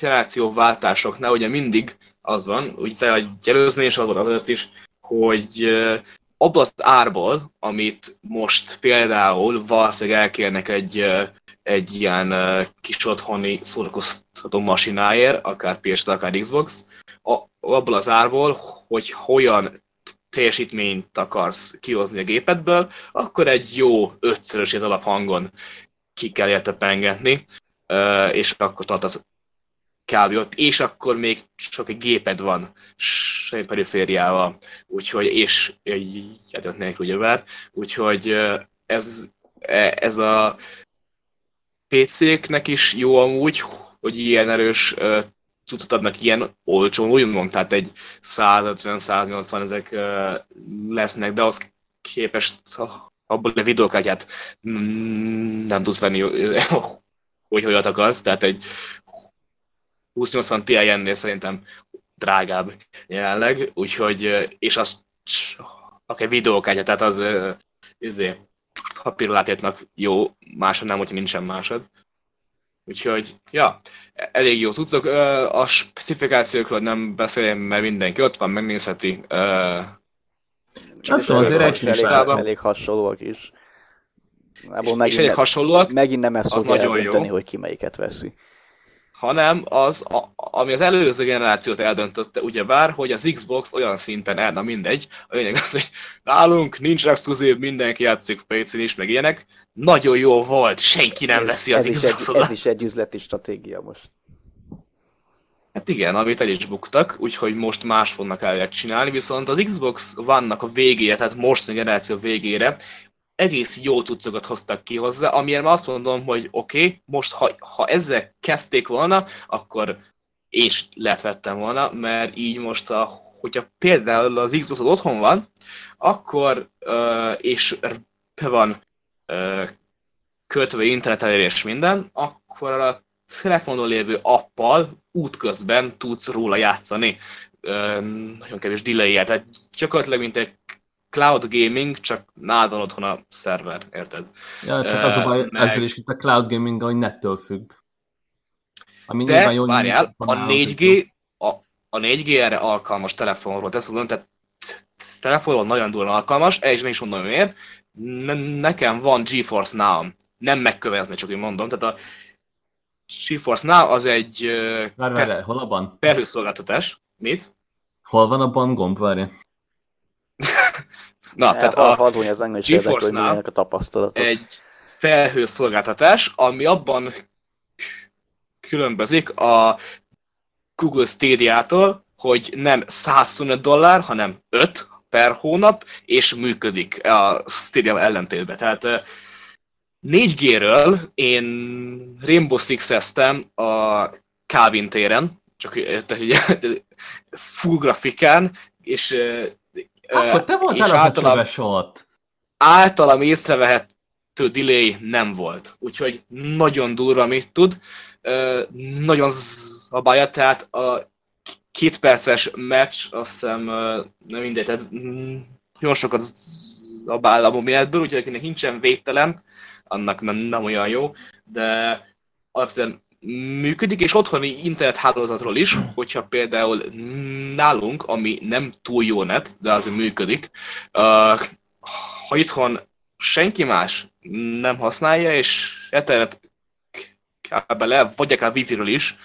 generációváltásoknál ugye mindig az van, ugye a előzni és az volt az is, hogy abban az árból, amit most például valószínűleg elkérnek egy, egy ilyen kis otthoni szórakoztató masináért, akár ps akár Xbox, abból az árból, hogy hogyan teljesítményt akarsz kihozni a gépedből, akkor egy jó ötszörösét alaphangon ki kell érte pengetni, és akkor tartasz kb. ott, és akkor még csak egy géped van semmi perifériával, úgyhogy, és egy játék nélkül ugyebár, úgyhogy ez, e, ez a PC-knek is jó amúgy, hogy ilyen erős cuccot adnak ilyen olcsón, úgymond, tehát egy 150-180 ezek lesznek, de az képest abból a videókártyát nem tudsz venni, hogy olyat akarsz, tehát egy 2080 Ti ennél szerintem drágább jelenleg, úgyhogy, és az akár videókártya, tehát az izé, papírlátétnak jó, másod nem, hogyha nincsen másod. Úgyhogy, ja, elég jó cuccok. A specifikációkról nem beszéljem, mert mindenki ott van, megnézheti. Csak tudom, azért egy elég, elég hasonlóak is. Ebből és, és elég hasonlóak. Megint nem ezt fogja eldönteni, jó. hogy ki melyiket veszi hanem az, a, ami az előző generációt eldöntötte, ugyebár, hogy az Xbox olyan szinten el, na mindegy, a lényeg az, hogy nálunk nincs exkluzív, mindenki játszik PC-n is, meg ilyenek. Nagyon jó volt, senki nem veszi az ez Xbox-ot. Is egy, ez is egy üzleti stratégia most. Hát igen, amit el is buktak, úgyhogy most más fognak el csinálni, viszont az Xbox vannak a végére, tehát most a generáció végére egész jó tudszokat hoztak ki hozzá, amilyen azt mondom, hogy oké, okay, most ha, ha ezzel kezdték volna, akkor és lehet vettem volna, mert így most, a, hogyha például az Xbox otthon van, akkor, uh, és be van uh, kötve internet elérés minden, akkor a telefonon lévő appal útközben tudsz róla játszani. Nagyon kevés delay tehát gyakorlatilag mint egy cloud gaming, csak nálad van otthon a szerver, érted? Ja, csak az a baj, meg... ezzel is, mint a cloud gaming, hogy nettől függ. Ami De, jól várjál, a 4G, a, a 4G erre alkalmas telefonról, ezt mondom, tehát telefonon nagyon durva alkalmas, és nem is mondom miért, ne, nekem van GeForce now nem megkövezni, csak úgy mondom, tehát a GeForce Now az egy Várj, várj, hol a ban? felhőszolgáltatás. Mit? Hol van a ban gomb, várj? Na, tehát a GeForce Now a tapasztalatok. egy felhőszolgáltatás, ami abban különbözik a Google Stadia-tól, hogy nem 125 dollár, hanem 5 per hónap, és működik a Stadia ellentétben. Tehát 4G-ről én Rainbow Six-eztem a Calvin téren, csak tehát, [laughs] full grafikán, és akkor te voltál az általam, ott. Általam észrevehető delay nem volt. Úgyhogy nagyon durva, amit tud. Nagyon zabálja, tehát a két perces meccs, azt hiszem, nem mindegy, tehát nagyon sokat zabál a mobilből, úgyhogy akinek nincsen védtelen, annak nem, nem olyan jó, de alapvetően működik, és otthoni internethálózatról is, hogyha például nálunk, ami nem túl jó net, de azért működik, ha itthon senki más nem használja, és Ethernet kábele, vagy akár Wi-Fi-ről is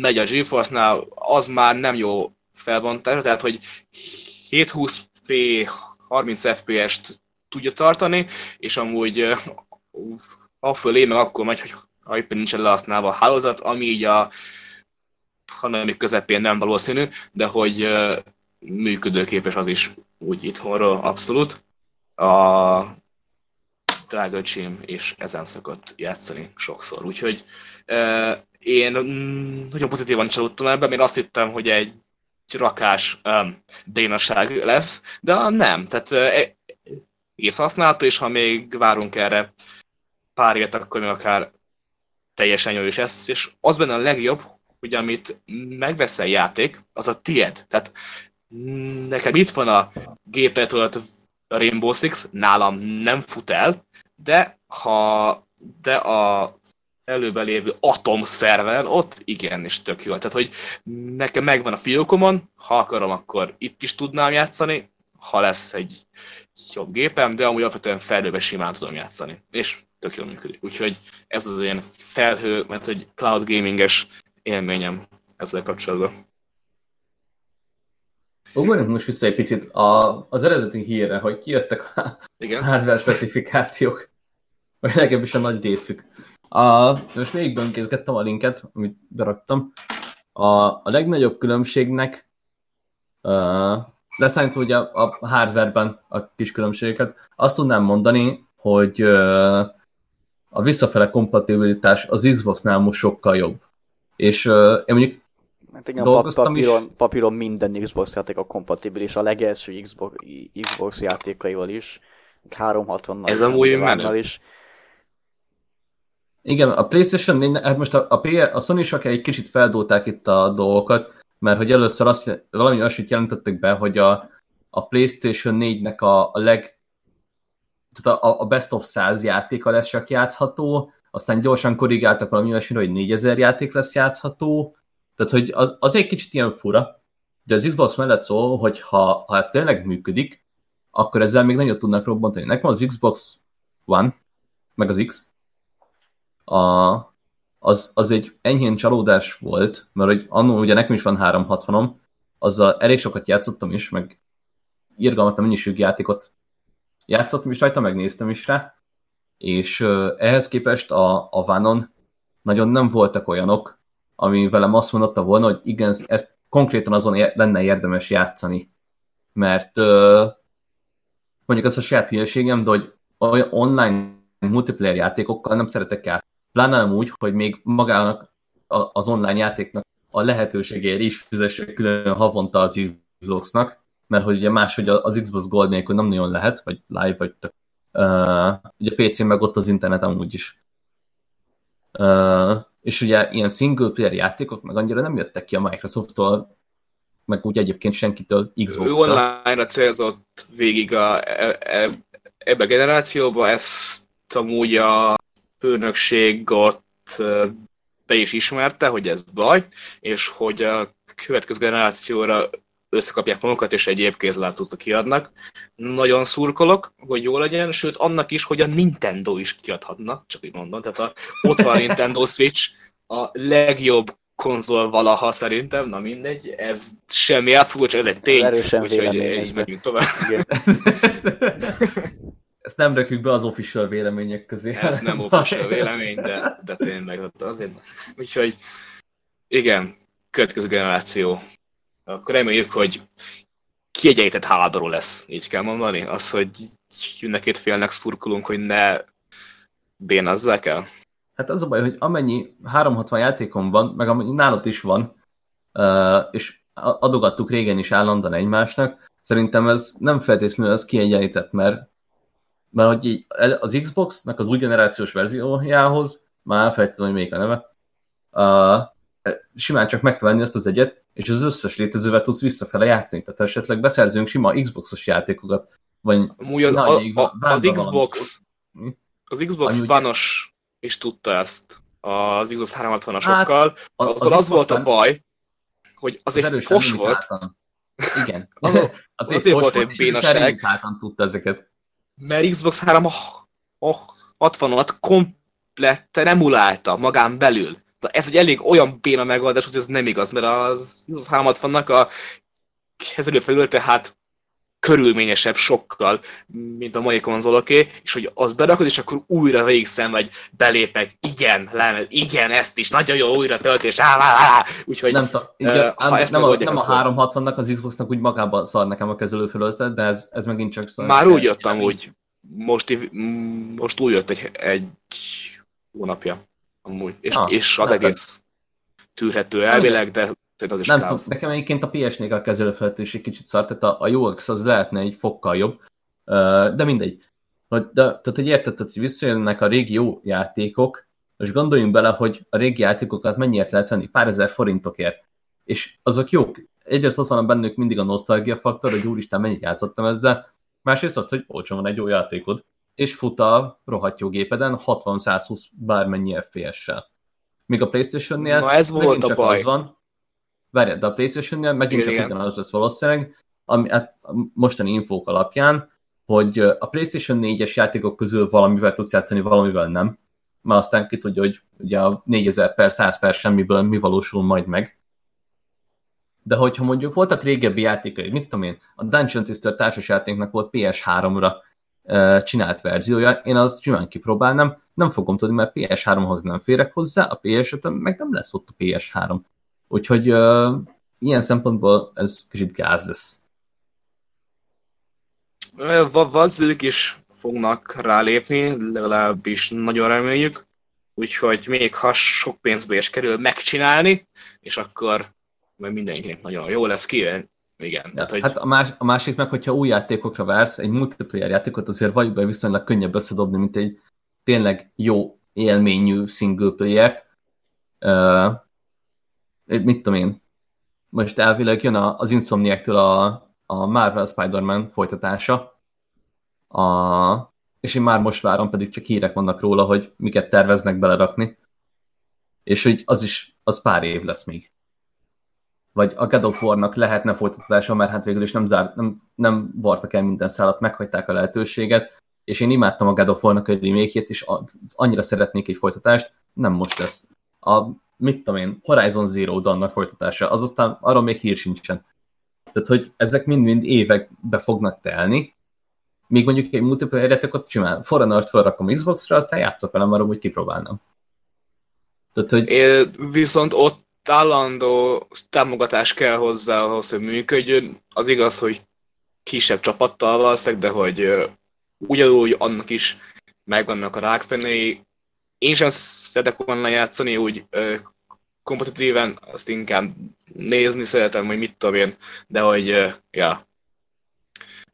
megy a GeForce-nál, az már nem jó felbontás, tehát hogy 720p 30 fps-t tudja tartani, és amúgy a fölé meg akkor megy, hogy ha éppen nincsen lehasználva a hálózat, ami így a hanem közepén nem valószínű, de hogy működőképes az is úgy itthonról abszolút. A drága öcsém és ezen szokott játszani sokszor. Úgyhogy én nagyon pozitívan csalódtam ebben, én azt hittem, hogy egy rakás um, dénaság lesz, de nem. Tehát egész használta, és ha még várunk erre pár évet, akkor még akár teljesen jó is lesz, és az benne a legjobb, hogy amit megveszel játék, az a tied. Tehát nekem itt van a gépet a Rainbow Six, nálam nem fut el, de ha de a előben lévő Atom szerveren, ott igen, és tök jó. Tehát, hogy nekem megvan a fiókomon, ha akarom, akkor itt is tudnám játszani, ha lesz egy jobb gépem, de amúgy alapvetően felhőbe simán tudom játszani, és tök jól működik. Úgyhogy ez az én felhő, mert hogy cloud gaminges élményem ezzel kapcsolatban. Ugorjunk most vissza egy picit a, az eredeti hírre, hogy kijöttek a Igen. hardware specifikációk, vagy legalábbis a nagy részük. A, most még bönkézgettem a linket, amit beraktam. A, a legnagyobb különbségnek uh, leszámítva ugye a, a hardware-ben a kis különbségeket, azt tudnám mondani, hogy uh, a visszafele kompatibilitás az Xbox-nál most sokkal jobb. És uh, én mondjuk Hát igen, dolgoztam papíron, is. papíron minden Xbox játék a kompatibilis, a legelső Xbox, Xbox játékaival is, 360 Ez amúgy menő. is. Igen, a PlayStation 4, hát most a, a, PR, a sony egy kicsit feldolták itt a dolgokat, mert hogy először azt, valami olyasmit jelentettek be, hogy a, a PlayStation 4-nek a, a leg tehát a, a best of 100 játéka lesz csak játszható, aztán gyorsan korrigáltak valami olyasmire, hogy 4000 játék lesz játszható, tehát hogy az, az egy kicsit ilyen fura, de az Xbox mellett szól, hogy ha, ha ez tényleg működik, akkor ezzel még nagyon tudnak robbantani. Nekem az Xbox One, meg az X, a, az, az egy enyhén csalódás volt, mert hogy annól ugye nekem is van 360-om, azzal elég sokat játszottam is, meg irgalmatlan mennyiségű játékot játszottam is rajta, megnéztem is rá, és ehhez képest a, a Vanon nagyon nem voltak olyanok, ami velem azt mondotta volna, hogy igen, ezt konkrétan azon lenne érdemes játszani. Mert mondjuk az a saját hülyeségem, de hogy olyan online multiplayer játékokkal nem szeretek játszani. Pláne nem úgy, hogy még magának az online játéknak a lehetőségére is fizesse külön havonta az Xboxnak, mert hogy ugye máshogy az Xbox Gold nélkül nem nagyon lehet, vagy live, vagy tök. Uh, ugye PC meg ott az internet amúgy is. Uh, és ugye ilyen single player játékok meg annyira nem jöttek ki a Microsoft-tól, meg úgy egyébként senkitől Ő Xbox-ra. online-ra célzott végig a, e, e, ebbe a generációba, ezt amúgy a főnökség ott be is ismerte, hogy ez baj, és hogy a következő generációra összekapják magukat, és egy évkézlátót kiadnak. Nagyon szurkolok, hogy jó legyen, sőt annak is, hogy a Nintendo is kiadhatna, csak így mondom. Tehát a, ott van a Nintendo Switch, a legjobb konzol valaha szerintem, na mindegy, ez semmi elfogó, csak ez egy tény, Erősen úgyhogy így megyünk tovább. Igen. [laughs] Ezt nem rakjuk be az official vélemények közé. Ez nem [laughs] official vélemény, de, de tényleg azért. Úgyhogy igen, következő generáció. Akkor reméljük, hogy kiegyenlített háború lesz, így kell mondani. Az, hogy mindkét félnek szurkolunk, hogy ne bénazzák el. Hát az a baj, hogy amennyi 360 játékom van, meg amennyi nálad is van, és adogattuk régen is állandóan egymásnak, szerintem ez nem feltétlenül az kiegyenlített, mert, mert hogy az Xbox-nak az új generációs verziójához, már elfelejtettem, hogy melyik a neve, uh, simán csak meg azt az egyet, és az összes létezővel tudsz visszafele játszani. Tehát ha esetleg beszerzünk sima Xbox-os játékokat, vagy Amúgy az, a, a, van- az Xbox, az Xbox Ami úgy- One-os is tudta ezt az Xbox 360-asokkal. Hát, az, az, az volt a baj, hogy az egy erősen [laughs] fos volt. Igen. Az- azért, azért volt egy bénaság. tudta ezeket. mert Xbox 360-at kompletten emulálta magán belül. De ez egy elég olyan béna megoldás, hogy ez nem igaz, mert az Xbox 360-nak a kezelőfelülete hát körülményesebb sokkal, mint a mai konzoloké, és hogy azt berakod, és akkor újra végig szenvedj, belépek, igen, lemez, igen, ezt is, nagyon jó, újra töltés, á, á, á. úgyhogy Nem, ta, igen, ha nem, ezt nem, a, nem a akkor- 360-nak, az Xboxnak úgy magában szar nekem a kezelőfelületet, de ez, ez megint csak szar. már úgy jöttem úgy, most, most úgy jött egy, egy hónapja, amúgy, és, Ah, és az egész tűrhető elvileg, de az is Nem tudom, nekem egyébként a PS4 a kezelőfelület is egy kicsit szar, tehát a, a UX az lehetne egy fokkal jobb, de mindegy. De, tehát, hogy érted, hogy visszajönnek a régi jó játékok, és gondoljunk bele, hogy a régi játékokat mennyiért lehet venni, pár ezer forintokért. És azok jók. Egyrészt ott van bennük mindig a nosztalgia faktor, hogy úristen, mennyit játszottam ezzel. Másrészt az, hogy olcsón van egy jó játékod, és fut a rohadt jó gépeden 60-120 bármennyi FPS-sel. Míg a Playstation-nél Na ez volt a csak baj. az van, várjál, de a Playstation-nél megint Igen, csak ugyanaz lesz valószínűleg, ami, hát mostani infók alapján, hogy a PlayStation 4-es játékok közül valamivel tudsz játszani, valamivel nem. Már aztán ki tudja, hogy ugye a 4000 per 100 per semmiből mi valósul majd meg. De hogyha mondjuk voltak régebbi játékai, mit tudom én, a Dungeon Twister társasjátéknak volt PS3-ra ö, csinált verziója, én azt simán kipróbálnám, nem fogom tudni, mert PS3-hoz nem férek hozzá, a PS5-ön meg nem lesz ott a PS3. Úgyhogy ö, ilyen szempontból ez kicsit gáz lesz. Ö, va- Valószínűleg is fognak rálépni, legalábbis nagyon reméljük. Úgyhogy még ha sok pénzbe is kerül megcsinálni, és akkor majd mindenkinek nagyon jó lesz ki. Igen, Ja, tehát, hogy Hát a, más, a másik meg, hogyha új játékokra vársz, egy multiplayer játékot azért valljuk be viszonylag könnyebb összedobni, mint egy tényleg jó élményű single player-t. Uh, mit tudom én, most elvileg jön a, az Insomniac-től a, a Marvel Spider-Man folytatása, a, és én már most várom, pedig csak hírek vannak róla, hogy miket terveznek belerakni, és hogy az is, az pár év lesz még vagy a God of War-nak lehetne folytatása, mert hát végül is nem, zárt, nem, nem vartak el minden szállat, meghagyták a lehetőséget, és én imádtam a God of War-nak egy remake és annyira szeretnék egy folytatást, nem most lesz. A, mit tudom én, Horizon Zero Dawn folytatása, az aztán arról még hír sincsen. Tehát, hogy ezek mind-mind évekbe fognak telni, még mondjuk egy multiplayer játékot simán Foreigner-t felrakom Xbox-ra, aztán játszok velem, arra, hogy kipróbálnám. Tehát, hogy É, viszont ott állandó támogatás kell hozzá ahhoz, hogy működjön. Az igaz, hogy kisebb csapattal valószínűleg, de hogy ugyanúgy annak is megvannak a rákfenéi. Én sem szeretek online játszani úgy kompetitíven, azt inkább nézni szeretem, hogy mit tudom én, de hogy, ja.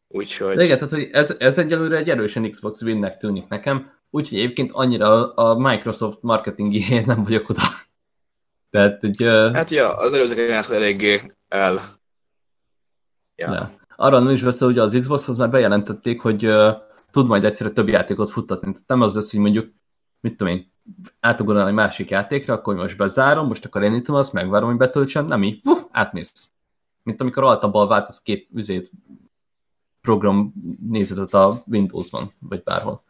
Úgyhogy... De igen, tehát hogy ez, ez egyelőre egy erősen Xbox winnek tűnik nekem, úgyhogy egyébként annyira a Microsoft marketingéért nem vagyok oda. Tehát, hogy, uh, Hát ja, az előző generáció eléggé el Ja. Le. Arra nem is beszél, hogy az Xboxhoz már bejelentették, hogy uh, tud majd egyszerre több játékot futtatni. Tehát nem az lesz, hogy mondjuk, mit tudom én, átugornál egy másik játékra, akkor most bezárom, most akkor elindítom azt, megvárom, hogy betöltsem, nem így, Fú, átmész. Mint amikor altabal váltasz kép üzét program nézetet a Windows-ban, vagy bárhol.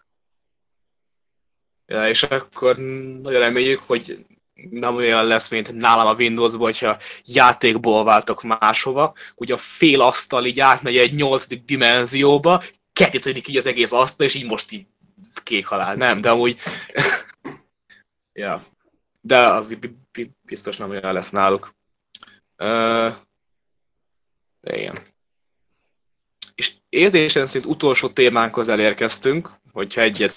Ja, és akkor nagyon reméljük, hogy nem olyan lesz, mint nálam a Windowsban, hogyha játékból váltok máshova, hogy a fél asztal így átmegy egy nyolcadik dimenzióba, kettétödik így az egész asztal, és így most így kék halál. Nem, de amúgy... [laughs] ja. De az biztos nem olyan lesz náluk. Uh, igen. És érzésen szerint utolsó témánkhoz elérkeztünk, hogyha egyet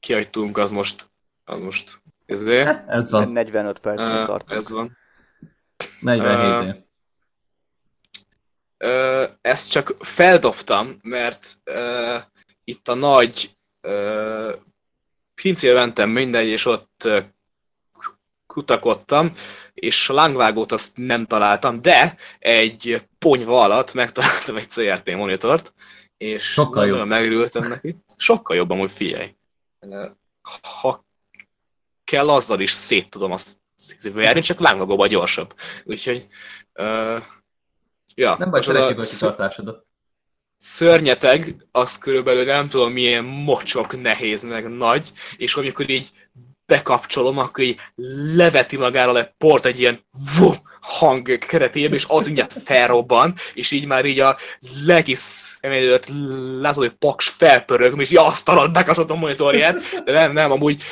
kihagytunk, az most, az most ezért. Ez van. 45 percig Uh, tartunk. ez van. 47 év. Ö, ezt csak feldobtam, mert ö, itt a nagy ö, pincébe mentem mindegy, és ott ö, kutakodtam, és a lángvágót azt nem találtam, de egy ponyva alatt megtaláltam egy CRT monitort, és Sokkal nagyon jobb. megörültem neki. Sokkal jobban, hogy figyelj. Ha kell, azzal is szét tudom azt verni, csak lángvágóban gyorsabb. Úgyhogy ö, ja, Nem baj, szeretjük a kitartásodat. szörnyeteg, az körülbelül nem tudom milyen mocsok, nehéz, meg nagy, és amikor így bekapcsolom, akkor így leveti magára le port egy ilyen vu hang keretében, és az mindjárt felrobban, és így már így a legi személy előtt látod, hogy paks felpörög, és így azt alatt bekapcsoltam a monitorját, de nem, nem, amúgy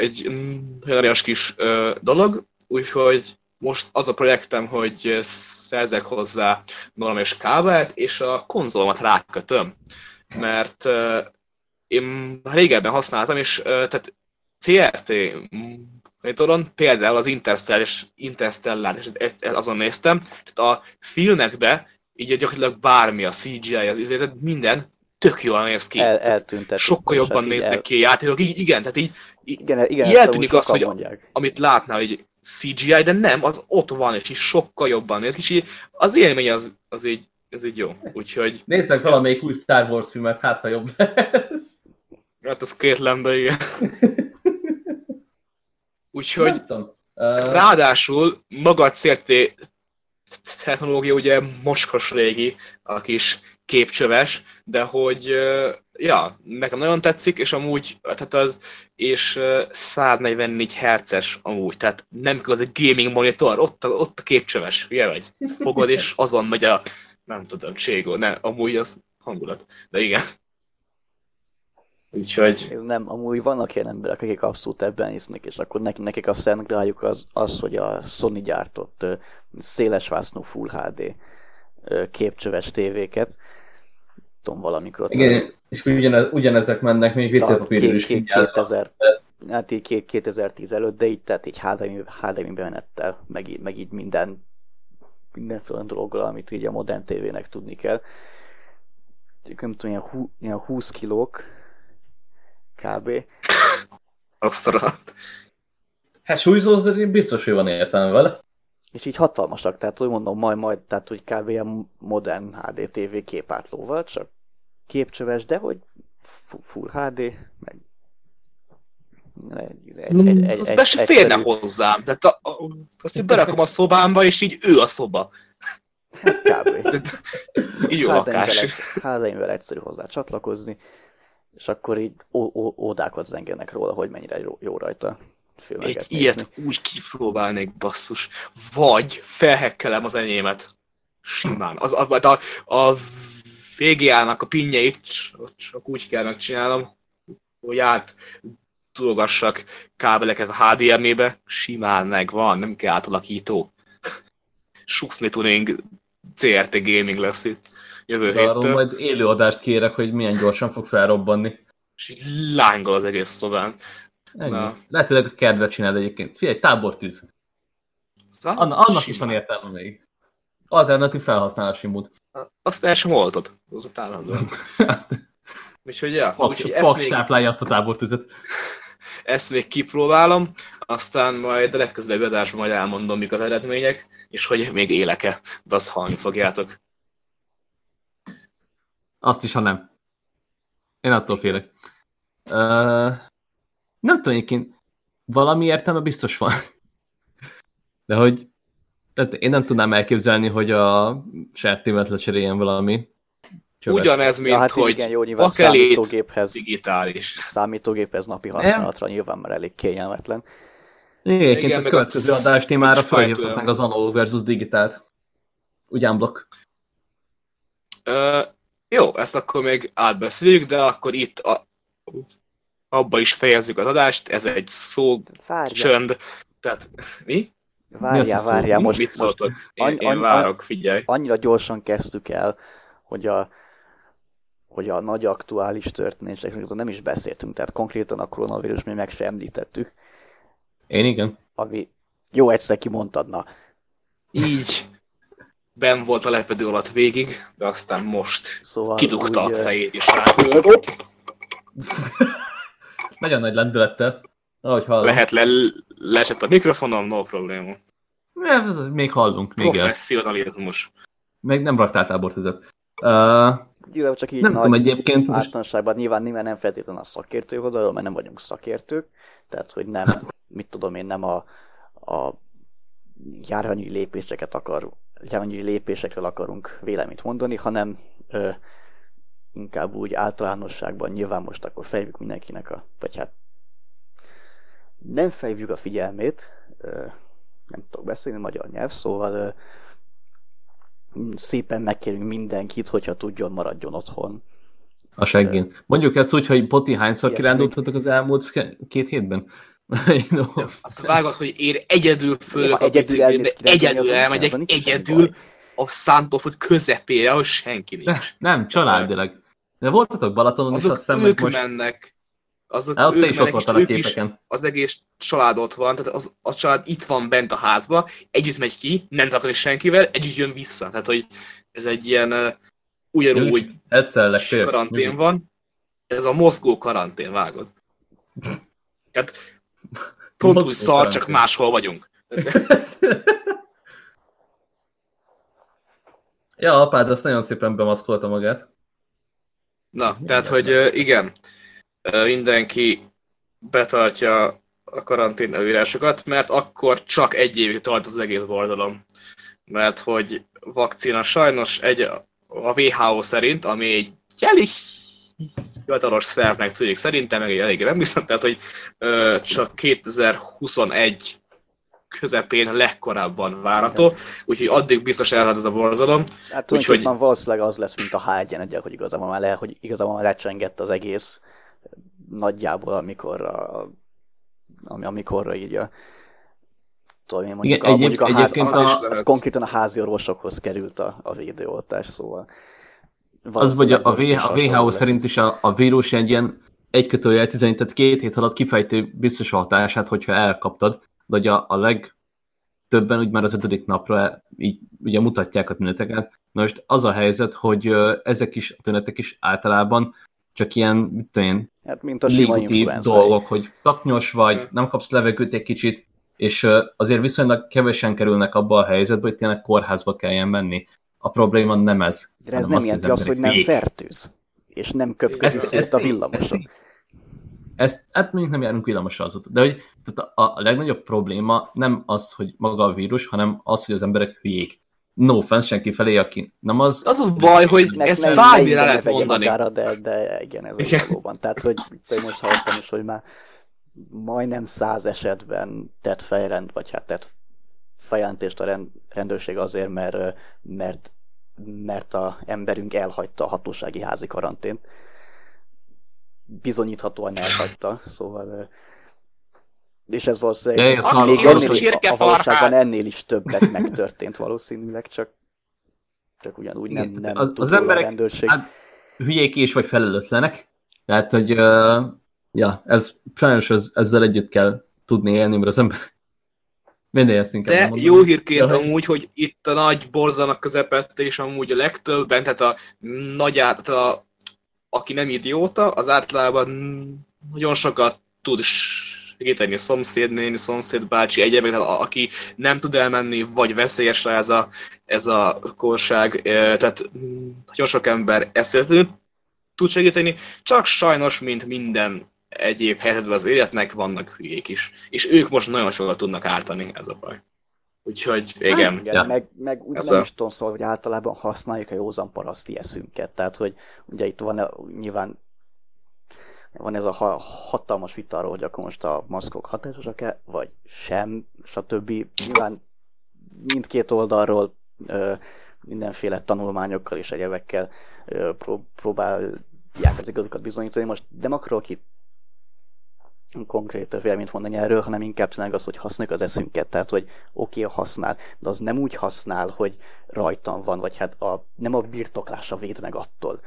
egy mm, nagyon kis dolog, úgyhogy most az a projektem, hogy szerzek hozzá normális kábelt, és a konzolomat rákötöm. Mert én régebben használtam, és tehát CRT monitoron például az Interstellar és Interstellar, és azon néztem, tehát a filmekbe így gyakorlatilag bármi, a CGI, az, tehát minden tök jól néz ki. El, eltűntek. Sokkal jobban hát néznek el- ki a játékok, így, igen, tehát így, így Igen, igen, így eltűnik amúgy az, hogy mondják. amit látnál, hogy CGI, de nem, az ott van, és így sokkal jobban néz ki, és így az élmény az, az így, ez így jó. Úgyhogy, Nézd meg valamelyik új Star Wars filmet, hát ha jobb lesz. hát az kétlem, de igen. [laughs] Úgyhogy. Uh, ráadásul maga a CRT technológia ugye mocskos régi, a kis képcsöves, de hogy, ja, nekem nagyon tetszik, és amúgy, tehát az, és ö, 144 Hz-es amúgy, tehát nem kell az egy gaming monitor, ott ott a képcsöves, ugye vagy? Fogod, és azon megy a, nem tudom, cségó, ne, amúgy az hangulat, de igen. Úgyhogy, Ez nem, amúgy vannak ilyen emberek, akik abszolút ebben hisznek, és akkor nekik, nekik a szent rájuk az, az, hogy a Sony gyártott szélesvásznú Full HD képcsöves tévéket. Tudom, valamikor igen, és ugyanez, ugyanezek mennek még viccelpapírról is vigyázva. 2000, hát így két- 2010 előtt, de így, tehát így HDMI, HDMI bemenettel, meg így, meg így minden mindenféle dologgal, amit így a modern tévének tudni kell. Nem tudom, ilyen, hú, ilyen 20 kilók kb. azt a rohadt. Hát súlyzóz, biztos, hogy van értelme vele. És így hatalmasak, tehát hogy mondom, majd, majd, tehát hogy kb. ilyen modern HD TV képátlóval, csak képcsöves, de hogy fu- full HD, meg egy, egy, egy, az egy, be se egyszerű- hozzám. Tehát a, a, azt így berakom a szobámba, és így ő a szoba. Hát kb. [laughs] Így jó lakás. HDMI-vel egyszerű hozzá csatlakozni, és akkor így ó- ó- ódákat zengenek róla, hogy mennyire jó, jó rajta Egy ilyet úgy kipróbálnék, basszus. Vagy felhekkelem az enyémet. Simán. Az, a, a, a VGA-nak a pinjeit csak, csak úgy kell megcsinálnom, hogy át tudogassak kábeleket a HDMI-be, simán megvan, nem kell átalakító. Sufni tuning CRT Gaming lesz itt jövő De arról héttől, majd élőadást kérek, hogy milyen gyorsan fog felrobbanni. és így lángol az egész szobán. Ennyi. Na. Lehet, hogy a kedve csinálod egyébként. Figyelj, tábortűz. Szóval Anna, annak is simán. van értelme még. Alternatív felhasználási mód. Azt el sem oltod, az utána. [laughs] Úgyhogy, ja, Pak, úgyhogy ezt pak még, táplálja azt a tábortüzet. [laughs] ezt még kipróbálom, aztán majd a legközelebbi adásban majd elmondom, mik az eredmények, és hogy még élek-e, de azt hallani fogjátok. Azt is, ha nem. Én attól félek. Uh, nem tudom, egyébként valami értelme biztos van. De hogy tehát én nem tudnám elképzelni, hogy a saját témát lecseréljen valami. Csöves. Ugyanez, mint ja, hát hogy igen, jó, számítógéphez, digitális. Számítógéphez napi használatra nem. nyilván már elég kényelmetlen. Igen, igen a következő adás témára felhívtak meg az analóg versus digitált. Ugyan blokk. Uh, jó, ezt akkor még átbeszéljük, de akkor itt a, abba is fejezzük az adást, ez egy szó, Várja. csönd, tehát mi? Várjál, várjál, most, Mit szóltok? Én, én várok, figyelj. Annyira gyorsan kezdtük el, hogy a, hogy a nagy aktuális történésekről nem is beszéltünk, tehát konkrétan a koronavírus mi meg sem említettük. Én igen. Ami jó egyszer kimondtad, na. Így ben volt a lepedő alatt végig, de aztán most szóval kidugta úgy, a fejét és ráküldött. Nagyon nagy lendülettel. Ahogy hallom. Lehet le, leesett a mikrofonom, no probléma. Nem, még hallunk. Még Professzionalizmus. Meg nem raktál tábortüzet. Uh, Jó, csak így nem tudom egyébként. Általánosságban nyilván nyilván nem feltétlenül a szakértők oldalról, mert nem vagyunk szakértők. Tehát, hogy nem, mit tudom én, nem a, a járványügyi lépéseket akar, járványügyi lépésekről akarunk véleményt mondani, hanem ö, inkább úgy általánosságban nyilván most akkor fejlők mindenkinek a, vagy hát nem fejlők a figyelmét, nem tudok beszélni magyar nyelv, szóval szépen megkérünk mindenkit, hogyha tudjon, maradjon otthon. A seggén. Mondjuk ezt úgy, hogy Poti hányszor kirándultatok az elmúlt két hétben? [laughs] no. Azt vágod, hogy én egyedül fölök a egyedül, egyedül elmegyek, egyedül a Szántófot közepére, ahol senki nincs. Nem, családilag. De voltatok Balatonon Azok is, azt hiszem, ők most... mennek azok hát, ők is ott voltál a képeken. Az egész család ott van, tehát az, a család itt van bent a házba, együtt megy ki, nem találkozik senkivel, együtt jön vissza. Tehát, hogy ez egy ilyen uh, ugyanúgy karantén van. Ez a mozgó karantén, vágod. [laughs] Tehát pont úgy szar, csak máshol vagyunk. [laughs] [laughs] ja, apád azt nagyon szépen bemaszkolta magát. Na, tehát, hogy igen, mindenki betartja a karantén előírásokat, mert akkor csak egy évig tart az egész boldalom. Mert hogy vakcina sajnos egy, a WHO szerint, ami egy elég hivatalos szervnek tűnik szerintem, meg egy elég nem biztos, tehát hogy ö, csak 2021 közepén legkorábban várható, úgyhogy addig biztos elhat ez a borzalom. Hát úgyhogy... valószínűleg az lesz, mint a H1N1, hogy igazából már, le, hogy igazából már lecsengett az egész nagyjából, amikor a, ami, amikor így a tudom én, mondjuk, Igen, a, mondjuk a, ház, a, a, a, konkrétan a házi orvosokhoz került a, a védőoltás, szóval az vagy a, a, a WHO szerint is a, a vírus egy ilyen egy kötőjel 11, tehát két hét alatt kifejti biztos a hatását, hogyha elkaptad, de a, a legtöbben úgy már az ötödik napra így ugye mutatják a tüneteket. Most az a helyzet, hogy ezek is, a tünetek is általában csak ilyen, mit tudom én, hát, mint a dolgok, hogy taknyos vagy, nem kapsz levegőt egy kicsit, és azért viszonylag kevesen kerülnek abba a helyzetbe, hogy tényleg kórházba kelljen menni. A probléma nem ez. De ez nem jelenti azt, hogy nem fertőz, és nem köpködik ezt, a villamosra. Ezt, ezt, hát mondjuk nem járunk villamosra azóta, de hogy tehát a, a legnagyobb probléma nem az, hogy maga a vírus, hanem az, hogy az emberek hülyék no offense senki felé, aki nem az. Az a baj, hogy ezt bármire lehet mondani. Magára, de, de igen, ez igen. valóban. Tehát, hogy most hallottam is, hogy már majdnem száz esetben tett fejrend, vagy hát tett feljelentést a rend, rendőrség azért, mert, mert, mert a emberünk elhagyta a hatósági házi karantént. Bizonyíthatóan [laughs] elhagyta, szóval és ez valószínűleg ja, még ennél, is, a, a valóságban ennél is többet megtörtént valószínűleg, csak, csak ugyanúgy nem, nem az, az emberek a rendőrség. Hát, hülyék is vagy felelőtlenek, tehát hogy uh, ja, ez sajnos ez, ezzel együtt kell tudni élni, mert az ember Mindegy, ezt inkább De jó hírként ja. amúgy, hogy itt a nagy borzalmak közepette, és amúgy a legtöbben, tehát a nagy át, tehát a, aki nem idióta, az általában nagyon sokat tud segíteni szomszédnéni, szomszédbácsi, egyébként, aki nem tud elmenni, vagy veszélyes rá ez a, ez a korság. Tehát nagyon sok ember ezt tud segíteni, csak sajnos, mint minden egyéb helyzetben az életnek vannak hülyék is. És ők most nagyon sokat tudnak ártani, ez a baj. Úgyhogy igen. Hát, igen ja. Meg, meg úgy nem a... is tudom szól, hogy általában használjuk a józan paraszti eszünket. Tehát, hogy ugye itt van nyilván van ez a hatalmas vita arról, hogy akkor most a maszkok hatásosak-e, vagy sem, stb. Nyilván mindkét oldalról ö, mindenféle tanulmányokkal és egyebekkel ö, pró- próbálják az igazokat bizonyítani. Most nem akarok itt konkrét véleményt mondani erről, hanem inkább tényleg az, hogy használjuk az eszünket. Tehát, hogy oké, okay, használ, de az nem úgy használ, hogy rajtam van, vagy hát a, nem a birtoklása véd meg attól,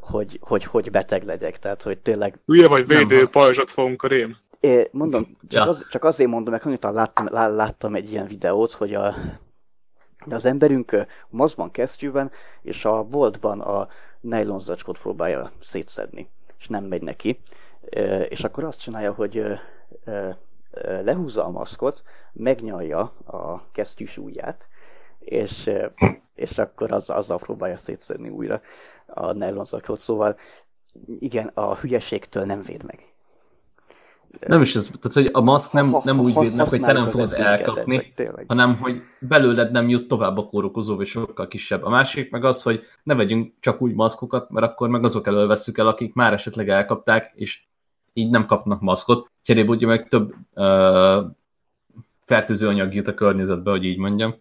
hogy, hogy, hogy beteg legyek. Tehát, hogy tényleg... Ugye vagy védő pajzsot fogunk a rém. É, mondom, csak, ja. az, csak azért mondom, mert konkrétan láttam, láttam egy ilyen videót, hogy a, az emberünk mazban kesztyűben és a boltban a nylon zacskót próbálja szétszedni, és nem megy neki és akkor azt csinálja, hogy lehúzza a maszkot, megnyalja a kesztyűs ujját, és, és akkor az, azzal próbálja szétszedni újra a nylonzakot. Szóval igen, a hülyeségtől nem véd meg. Nem is ez, tehát hogy a maszk nem, ha, nem úgy véd meg, hogy te nem fogod elkapni, hanem hogy belőled nem jut tovább a kórokozó, és sokkal kisebb. A másik meg az, hogy ne vegyünk csak úgy maszkokat, mert akkor meg azok elől veszük el, akik már esetleg elkapták, és így nem kapnak maszkot, cserébe ugye meg több uh, fertőző anyag jut a környezetbe, hogy így mondjam.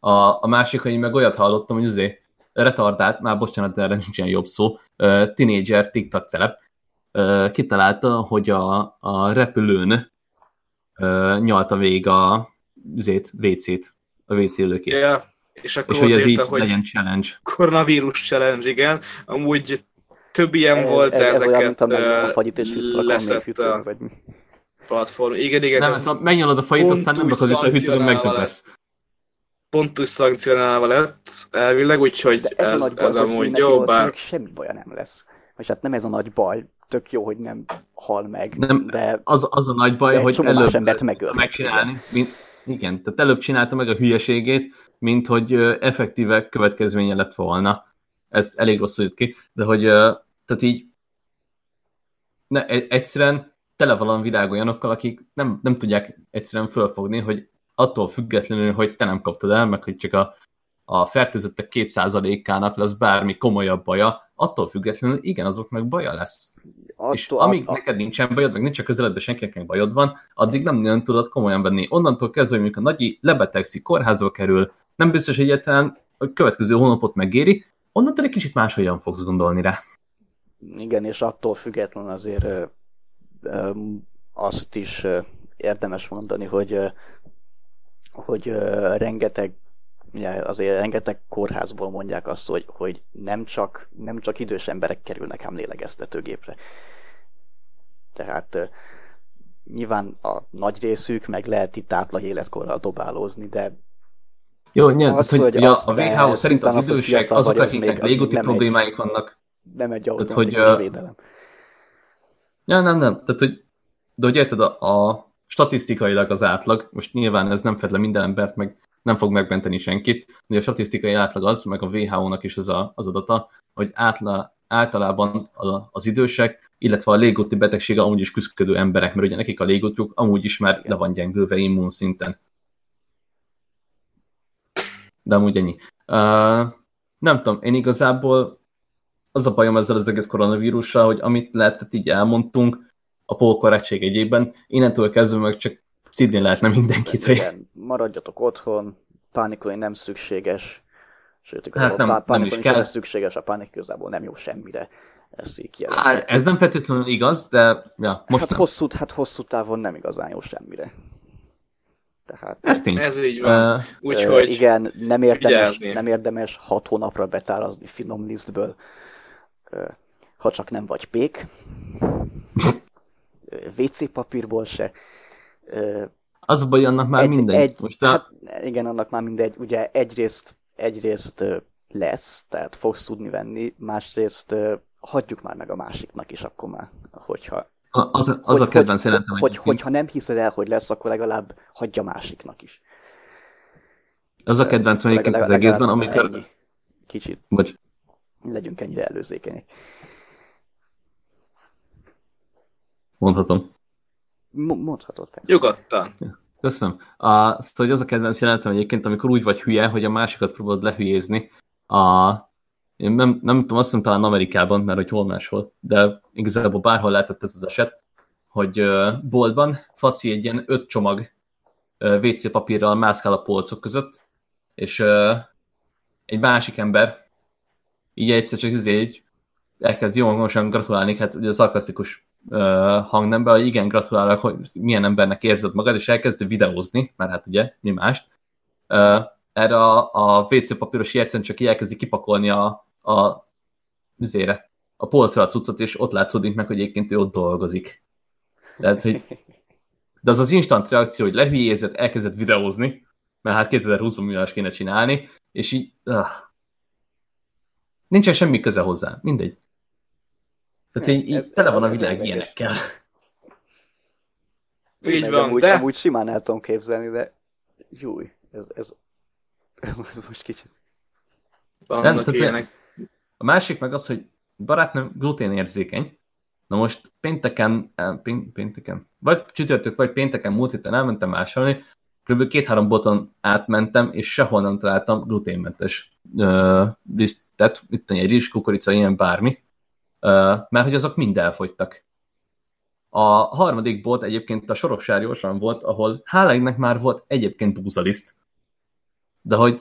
A, a másik, hogy én meg olyat hallottam, hogy azért retardált, már bocsánat, erre nincs ilyen jobb szó, uh, tinédzser, TikTok celeb, uh, kitalálta, hogy a, a repülőn uh, nyalta végig a zét, WC-t, a WC ülőkét. Yeah. És akkor és hogy ez így hogy legyen challenge. Koronavírus challenge, igen. Amúgy több ilyen ez, volt, de ez, ezeket olyan, mint a fagyit és visszarakom még hűtőn, vagy mi. Platform. Igen, igen. Nem, ez a, megnyalod a fagyit, aztán nem akarod vissza hűtőn, megdöglesz. Pontos szankcionálva lett elvileg, úgyhogy ez, ez, a ez amúgy jó, bár... Semmi baja nem lesz. Vagy hát nem ez a nagy baj, tök jó, hogy nem hal meg, nem, de... Az, az a nagy baj, hogy előbb embert megcsinálni. Mint, igen, tehát előbb csinálta meg a hülyeségét, mint hogy effektíve következménye lett volna ez elég rosszul jött ki, de hogy tehát így ne, e, egyszerűen tele van világ olyanokkal, akik nem, nem tudják egyszerűen fölfogni, hogy attól függetlenül, hogy te nem kaptad el, meg hogy csak a, a fertőzöttek kétszázalékának lesz bármi komolyabb baja, attól függetlenül igen, azok meg baja lesz. Attól, és amíg a... neked nincsen bajod, meg nincs a közeledben senkinek bajod van, addig nem nagyon tudod komolyan venni. Onnantól kezdve, hogy a nagyi lebetegszik, kórházba kerül, nem biztos, hogy egyáltalán a következő hónapot megéri, onnantól egy kicsit máshogyan fogsz gondolni rá. Igen, és attól független azért ö, ö, azt is ö, érdemes mondani, hogy ö, hogy ö, rengeteg ugye azért rengeteg kórházból mondják azt, hogy, hogy nem, csak, nem csak idős emberek kerülnek ám lélegeztetőgépre. Tehát ö, nyilván a nagy részük meg lehet itt átlag életkorral dobálózni, de jó, nyilván, az, hogy, hogy a, a WHO szerint az idősek az, azok, akiknek légúti problémáik vannak. Nem egy automatikus hogy, védelem. Ja, nem, nem. Tehát, hogy, de hogy érted, a, a statisztikailag az átlag, most nyilván ez nem fed le minden embert, meg nem fog megmenteni senkit, de a statisztikai átlag az, meg a WHO-nak is az a, az adata, hogy átla, általában az idősek, illetve a légúti betegsége amúgy is küzdködő emberek, mert ugye nekik a légútjuk amúgy is már le van gyengülve immunszinten de amúgy ennyi. Uh, nem tudom, én igazából az a bajom ezzel az egész koronavírussal, hogy amit lehetett így elmondtunk, a polkorrektség egyében, innentől kezdve meg csak szidni lehetne mindenkit. Hogy... Igen, maradjatok otthon, pánikolni nem szükséges, sőt, hát nem, pá- nem is kell. Nem szükséges, a pánik igazából nem jó semmire. Ezt így Á, ez nem feltétlenül igaz, de ja, most hát, nem. hosszú, hát hosszú távon nem igazán jó semmire. Tehát, ez tény. Ez így van. Uh, Úgyhogy igen, nem érdemes, nem érdemes hat hónapra betárazni finom lisztből, ha csak nem vagy pék. WC papírból se. Az a baj, annak már egy, mindegy. Egy, Most a... hát, igen, annak már mindegy. Ugye egyrészt, egyrészt lesz, tehát fogsz tudni venni, másrészt hagyjuk már meg a másiknak is akkor már, hogyha Az, az a kedvenc jelentem hogy, hogy, ha nem hiszed el, hogy lesz, akkor legalább hagyja másiknak is. Az a kedvenc egyébként az egészben, amikor... ennyi. Kicsit Vagy, legyünk ennyire előzékenyek. mondhatom. Mondhatod fel. Nyugodtan. Köszönöm. A, szóval, hogy az a kedvenc jelenetem egyébként, amikor úgy vagy hülye, hogy a másikat próbálod lehülyézni. A, én nem, nem tudom, azt hiszem talán Amerikában, mert hogy hol máshol, de igazából bárhol lehetett ez az eset, hogy boltban faszi egy ilyen öt csomag WC papírral mászkál a polcok között, és egy másik ember így egyszer csak izé így elkezd jó hangosan gratulálni, hát ugye a szarkasztikus ö, hangnemben, hogy igen, gratulálok, hogy milyen embernek érzed magad, és elkezd videózni, mert hát ugye, mi mást. Erre a, a WC papíros jegyszerűen csak elkezdi kipakolni a, a üzére, a polcra a cuccot, és ott látszódik meg, hogy egyébként ő ott dolgozik. Tehát, hogy de az az instant reakció, hogy lehülyézett, elkezdett videózni, mert hát 2020-ban mi kéne csinálni, és így... Ah, nincsen semmi köze hozzá, mindegy. Tehát így, így Ez- tele van a világ ilyenekkel. Így van, amúgy, de amúgy simán el tudom képzelni, de júj, ez, ez, ez most kicsit. vannak Nem, ilyenek. A másik meg az, hogy barátnőm gluténérzékeny. Na most pénteken, eh, pént, pénteken, vagy csütörtök, vagy pénteken múlt héten elmentem vásárolni, kb. két-három boton átmentem, és sehol nem találtam gluténmentes lisztet, itt egy rizs, kukorica, ilyen bármi, uh, mert hogy azok mind elfogytak. A harmadik bolt egyébként a Soroksáriósan volt, ahol hála már volt egyébként búzaliszt. De hogy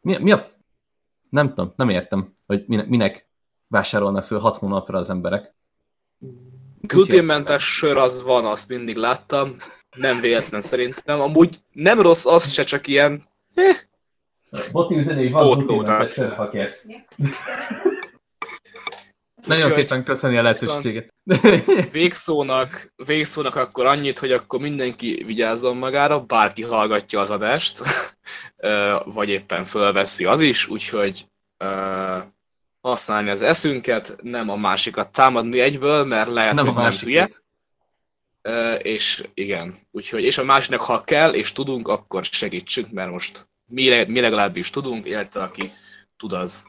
mi, mi a nem tudom, nem értem, hogy minek, minek vásárolnak föl hat hónapra az emberek. Gluténmentes sör az van, azt mindig láttam. Nem véletlen szerintem. Amúgy nem rossz az se, csak ilyen... Eh, Botni üzenői van Pótlódás. gluténmentes sör, ha kérsz. [laughs] Nagyon szépen köszöni a lehetőséget. végszónak, végszónak akkor annyit, hogy akkor mindenki vigyázzon magára, bárki hallgatja az adást, [laughs] vagy éppen fölveszi az is, úgyhogy használni az eszünket, nem a másikat támadni egyből, mert lehet, nem a hogy nem hülye. és igen, úgyhogy, és a másiknak, ha kell, és tudunk, akkor segítsünk, mert most mi, mi legalábbis tudunk, illetve aki tud, az,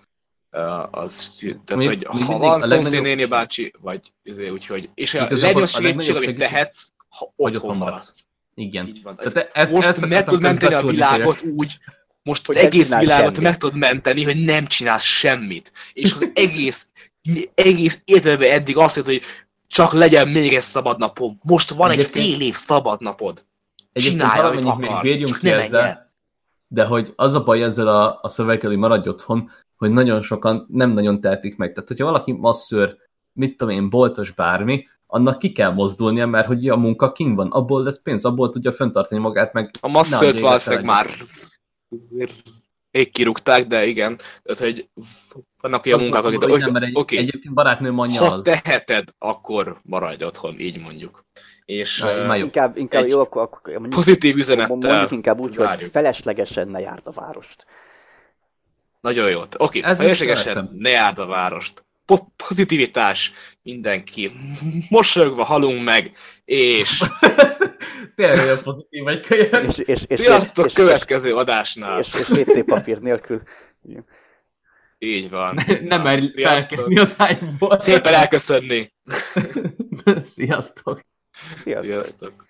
az tehát, Mi- hogy mi ha van a szomszéd néni bácsi, vagy izé, úgyhogy, és a legnagyobb a segítség, amit tehetsz, ha otthon maradsz. maradsz. Igen. Így van. Tehát ezt, most ezt meg tudod menteni a világot úgy, most Hogy az egész világot semmit. meg tudod menteni, hogy nem csinálsz semmit. És az egész, egész életben eddig azt mondta, hogy csak legyen még egy szabad napom. Most van egy Egyébként- fél év szabad napod. Egyébként Csinálj, amit még akarsz, bírjunk csak ne ezzel, el. de hogy az a baj ezzel a, a szöveggel, hogy maradj otthon, hogy nagyon sokan nem nagyon tehetik meg. Tehát, hogyha valaki masszőr, mit tudom én, boltos bármi, annak ki kell mozdulnia, mert hogy a munka kin van, abból lesz pénz, abból tudja föntartani magát, meg A masszört valószínűleg már rég kirúgták, de igen. Tehát, hogy vannak ilyen munkák, akik... hogy mert egy, Oké, egyébként barátnőm anyja ha az. teheted, akkor maradj otthon, így mondjuk. És Na, jó. Inkább, inkább jó, akkor, akkor mondjuk, pozitív mondjuk üzenettel inkább úgy, hogy zárjuk. feleslegesen ne járd a várost. Nagyon jó. Oké, Ez feleslegesen ne járd a várost. Po- pozitivitás, mindenki. Mosolyogva halunk meg, és Tényleg olyan pozitív vagy kölyök. És, és, és, sziasztok és, következő adásnál. és, és, és WC papír nélkül. Így van. Nem merj felkelni az ágyból. Szépen elköszönni. Sziasztok. Sziasztok! Sziasztok.